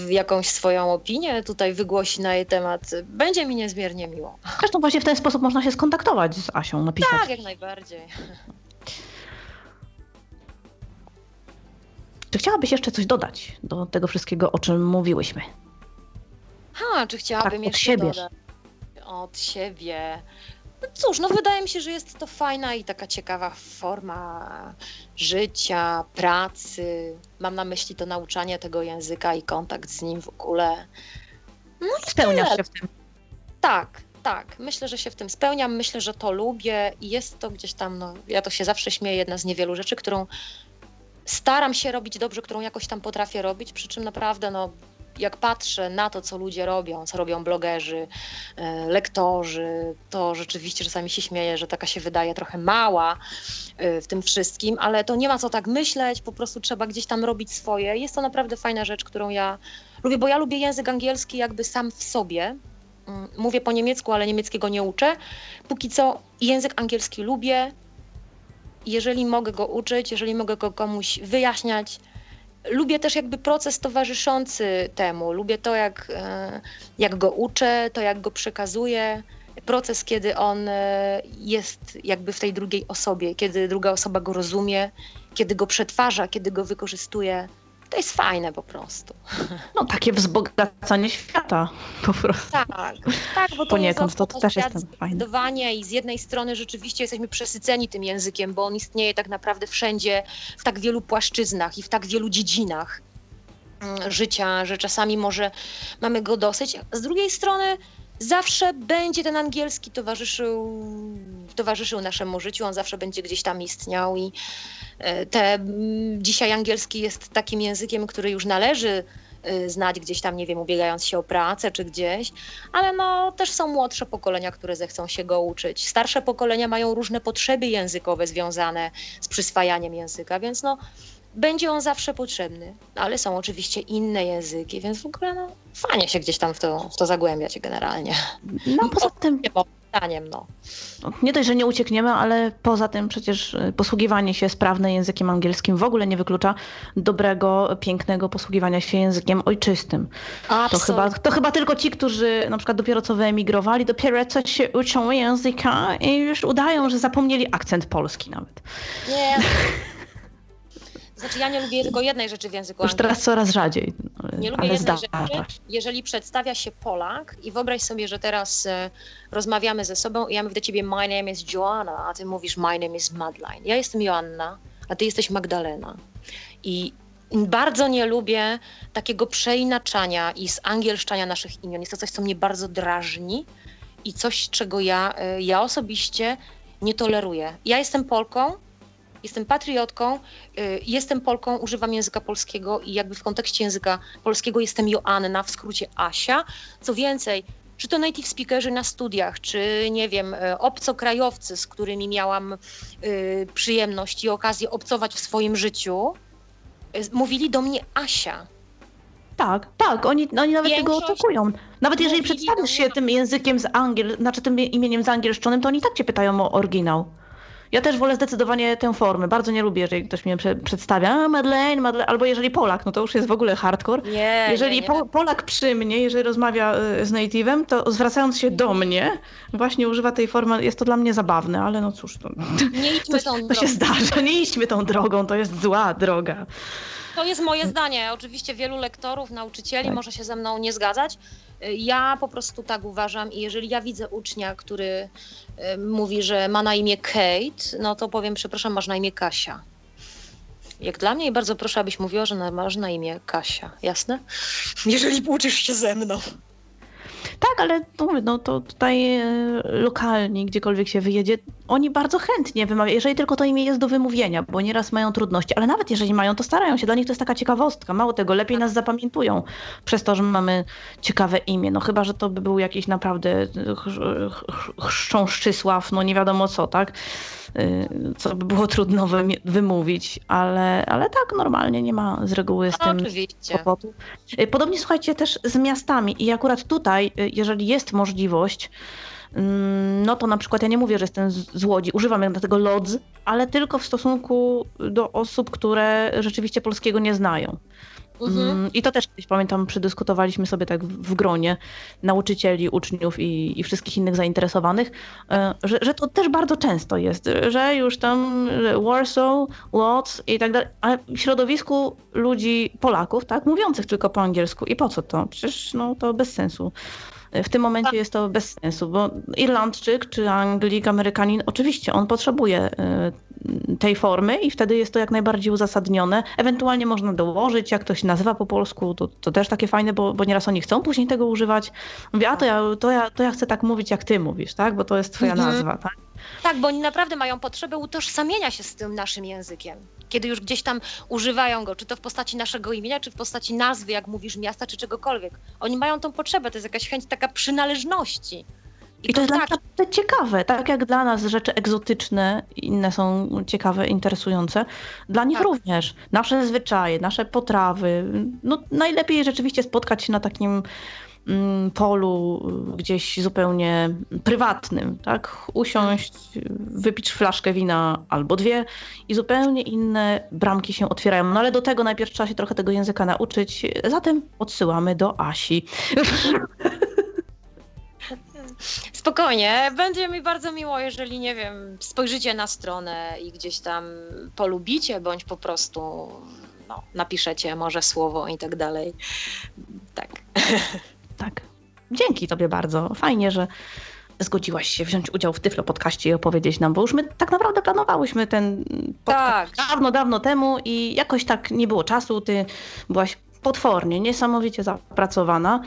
jakąś swoją opinię tutaj wygłosi na jej temat. Będzie mi niezmiernie miło. Zresztą właśnie w ten sposób można się skontaktować z Asią, napisać. Tak, jak najbardziej. Czy chciałabyś jeszcze coś dodać do tego wszystkiego, o czym mówiłyśmy? Ha, czy chciałabym tak, jeszcze siebie. dodać? Od siebie. No cóż, no wydaje mi się, że jest to fajna i taka ciekawa forma życia, pracy. Mam na myśli to nauczanie tego języka i kontakt z nim w ogóle. No i spełniasz się w tym. Tak, tak. Myślę, że się w tym spełniam. Myślę, że to lubię i jest to gdzieś tam, no, ja to się zawsze śmieję, jedna z niewielu rzeczy, którą staram się robić dobrze, którą jakoś tam potrafię robić, przy czym naprawdę, no, jak patrzę na to, co ludzie robią, co robią blogerzy, e, lektorzy, to rzeczywiście czasami się śmieję, że taka się wydaje trochę mała e, w tym wszystkim, ale to nie ma co tak myśleć, po prostu trzeba gdzieś tam robić swoje. Jest to naprawdę fajna rzecz, którą ja lubię, bo ja lubię język angielski jakby sam w sobie. Mm, mówię po niemiecku, ale niemieckiego nie uczę. Póki co język angielski lubię. Jeżeli mogę go uczyć, jeżeli mogę go komuś wyjaśniać, lubię też jakby proces towarzyszący temu. Lubię to, jak, e, jak go uczę, to jak go przekazuję. Proces, kiedy on e, jest jakby w tej drugiej osobie, kiedy druga osoba go rozumie, kiedy go przetwarza, kiedy go wykorzystuje. To jest fajne po prostu. No takie wzbogacanie świata po prostu. Tak, tak bo to Poniekąd to, to też jest fajne. I z jednej strony rzeczywiście jesteśmy przesyceni tym językiem, bo on istnieje tak naprawdę wszędzie, w tak wielu płaszczyznach i w tak wielu dziedzinach mm, życia, że czasami może mamy go dosyć. Z drugiej strony zawsze będzie ten angielski towarzyszył, towarzyszył naszemu życiu, on zawsze będzie gdzieś tam istniał i te, dzisiaj angielski jest takim językiem, który już należy e, znać gdzieś tam, nie wiem, ubiegając się o pracę czy gdzieś, ale no też są młodsze pokolenia, które zechcą się go uczyć. Starsze pokolenia mają różne potrzeby językowe związane z przyswajaniem języka, więc no będzie on zawsze potrzebny, ale są oczywiście inne języki, więc w ogóle no, fajnie się gdzieś tam w to, w to zagłębiać generalnie. No poza tym... Zdaniem, no. no. Nie dość, że nie uciekniemy, ale poza tym przecież y, posługiwanie się sprawne językiem angielskim w ogóle nie wyklucza dobrego, pięknego posługiwania się językiem ojczystym. To chyba, to chyba tylko ci, którzy na przykład dopiero co wyemigrowali, dopiero co się uczą języka i już udają, że zapomnieli akcent polski nawet. Nie, Znaczy ja nie lubię tylko jednej rzeczy w języku Już teraz coraz rzadziej. Nie lubię jednej rzeczy, jeżeli przedstawia się Polak i wyobraź sobie, że teraz e, rozmawiamy ze sobą i ja mówię do ciebie my name is Joanna, a ty mówisz my name is Madeline. Ja jestem Joanna, a ty jesteś Magdalena. I bardzo nie lubię takiego przeinaczania i zangielszczania naszych imion. Jest to coś, co mnie bardzo drażni i coś, czego ja, e, ja osobiście nie toleruję. Ja jestem Polką, jestem patriotką, y, jestem Polką, używam języka polskiego i jakby w kontekście języka polskiego jestem Joanna, w skrócie Asia. Co więcej, czy to native speakerzy na studiach, czy nie wiem, y, obcokrajowcy, z którymi miałam y, przyjemność i okazję obcować w swoim życiu, mówili do mnie Asia. Tak, tak, oni, oni nawet tego Większość oczekują. Nawet jeżeli przedstawisz się tym językiem z angiel, znaczy tym imieniem zangielszczonym, to oni tak cię pytają o oryginał. Ja też wolę zdecydowanie tę formę. Bardzo nie lubię, jeżeli ktoś mnie prze, przedstawia, Madeleine, Madeleine, albo jeżeli Polak, no to już jest w ogóle hardcore. Nie, Jeżeli nie, nie. Po, Polak przy mnie, jeżeli rozmawia y, z native'em, to zwracając się do mnie, właśnie używa tej formy, jest to dla mnie zabawne, ale no cóż, to, nie idźmy tą to, to drogą. się zdarza. Nie idźmy tą drogą, to jest zła droga. To jest moje zdanie. Oczywiście wielu lektorów, nauczycieli Tak. może się ze mną nie zgadzać. Ja po prostu tak uważam i jeżeli ja widzę ucznia, który y, mówi, że ma na imię Kate, no to powiem, przepraszam, masz na imię Kasia. Jak dla mnie i bardzo proszę, abyś mówiła, że masz na imię Kasia. Jasne? Jeżeli uczysz się ze mną. Tak, ale mówię, no, to tutaj e, lokalni, gdziekolwiek się wyjedzie, oni bardzo chętnie wymawiają, jeżeli tylko to imię jest do wymówienia, bo nieraz mają trudności, ale nawet jeżeli mają, to starają się, dla nich to jest taka ciekawostka, mało tego, lepiej nas zapamiętują przez to, że mamy ciekawe imię, no chyba, że to by był jakiś naprawdę e, chrz- chrząszczysław, no nie wiadomo co, tak, E, co by było trudno wymówić, ale, ale tak, normalnie nie ma z reguły z No, tym oczywiście. kłopotu. Y, Podobnie słuchajcie też z miastami i akurat tutaj, y, jeżeli jest możliwość, mm, no to na przykład ja nie mówię, że jestem z Łodzi, używam tego lodz, ale tylko w stosunku do osób, które rzeczywiście polskiego nie znają. Mhm. Mm, I to też kiedyś pamiętam, przedyskutowaliśmy sobie tak w gronie nauczycieli, uczniów i, i wszystkich innych zainteresowanych, e, że, że to też bardzo często jest, że już tam Warsaw, Łódź i tak dalej, ale w środowisku ludzi, Polaków, tak, mówiących tylko po angielsku. I po co to? Przecież no, to bez sensu. W tym momencie jest to bez sensu, bo Irlandczyk czy Anglik, Amerykanin, oczywiście on potrzebuje e, tej formy i wtedy jest to jak najbardziej uzasadnione. Ewentualnie można dołożyć, jak to się nazywa po polsku, to, to też takie fajne, bo, bo nieraz oni chcą później tego używać. Mówię, a to ja, to, ja, to ja chcę tak mówić, jak ty mówisz, tak? Bo to jest twoja Mhm. nazwa, tak? Tak, bo oni naprawdę mają potrzebę utożsamienia się z tym naszym językiem. Kiedy już gdzieś tam używają go, czy to w postaci naszego imienia, czy w postaci nazwy, jak mówisz, miasta, czy czegokolwiek. Oni mają tą potrzebę, to jest jakaś chęć taka przynależności. I to jest dla tak, naprawdę ciekawe, tak jak dla nas rzeczy egzotyczne, inne są ciekawe, interesujące, dla nich Tak. również. Nasze zwyczaje, nasze potrawy. No, najlepiej rzeczywiście spotkać się na takim polu y, gdzieś zupełnie prywatnym, tak? Usiąść, wypić flaszkę wina albo dwie i zupełnie inne bramki się otwierają. No ale do tego najpierw trzeba się trochę tego języka nauczyć, zatem odsyłamy do Asi. Spokojnie, będzie mi bardzo miło, jeżeli, nie wiem, spojrzycie na stronę i gdzieś tam polubicie, bądź po prostu no, napiszecie może słowo i tak dalej. Tak. Tak. Dzięki Tobie bardzo. Fajnie, że zgodziłaś się wziąć udział w Tyflo podcaście i opowiedzieć nam, bo już my tak naprawdę planowałyśmy ten podcast Tak. dawno, dawno temu i jakoś tak nie było czasu. Ty byłaś potwornie, niesamowicie zapracowana.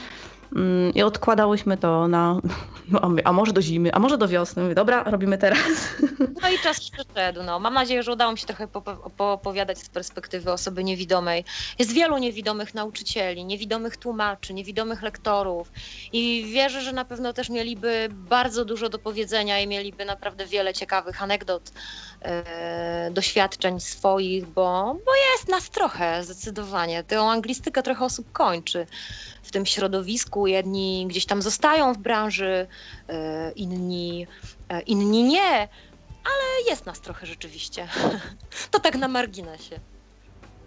Mm, I odkładałyśmy to na, no, a może do zimy, a może do wiosny. Mówię, dobra, robimy teraz. No i czas przyszedł. No. Mam nadzieję, że udało mi się trochę poopowiadać z perspektywy osoby niewidomej. Jest wielu niewidomych nauczycieli, niewidomych tłumaczy, niewidomych lektorów i wierzę, że na pewno też mieliby bardzo dużo do powiedzenia i mieliby naprawdę wiele ciekawych anegdot, e, doświadczeń swoich, bo, bo jest nas trochę zdecydowanie. Tę anglistykę trochę osób kończy w tym środowisku. Jedni gdzieś tam zostają w branży, e, inni, e, inni nie jest nas trochę rzeczywiście. To tak na marginesie.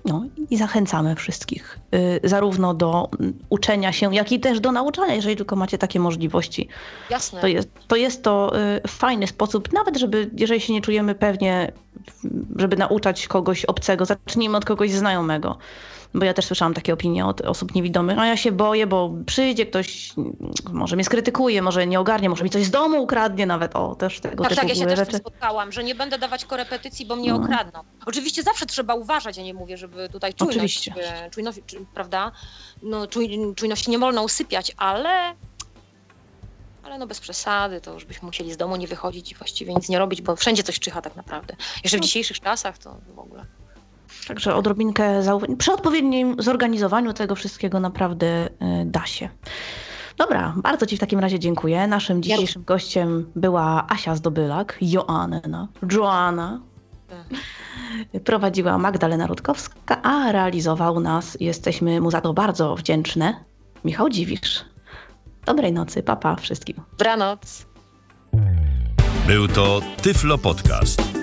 No i zachęcamy wszystkich, y, zarówno do uczenia się, jak i też do nauczania, jeżeli tylko macie takie możliwości. Jasne. To jest, to jest to y, fajny sposób, nawet żeby, jeżeli się nie czujemy pewnie, żeby nauczać kogoś obcego, zacznijmy od kogoś znajomego. Bo ja też słyszałam takie opinie od osób niewidomych, a ja się boję, bo przyjdzie ktoś, może mnie skrytykuje, może nie ogarnie, może mi coś z domu ukradnie nawet, o, też tego Tak, typu tak, ja się też rzeczy. spotkałam, że nie będę dawać korepetycji, bo mnie No. okradną. Oczywiście zawsze trzeba uważać, ja nie mówię, żeby tutaj czujność, Oczywiście. e, czujność prawda, no, czuj, czujności nie wolno usypiać, ale ale no bez przesady, to już byśmy musieli z domu nie wychodzić i właściwie nic nie robić, bo wszędzie coś czyha tak naprawdę. Jeszcze w No. dzisiejszych czasach to w ogóle. Także odrobinkę zaufania. Przy odpowiednim zorganizowaniu tego wszystkiego naprawdę y, da się. Dobra, bardzo Ci w takim razie dziękuję. Naszym dzisiejszym gościem była Asia Zdobylak, Joanna, Joanna. Prowadziła Magdalena Rutkowska, a realizował nas, jesteśmy mu za to bardzo wdzięczne, Michał Dziwisz. Dobrej nocy, papa wszystkim. Dobranoc. Był to Tyflo Podcast.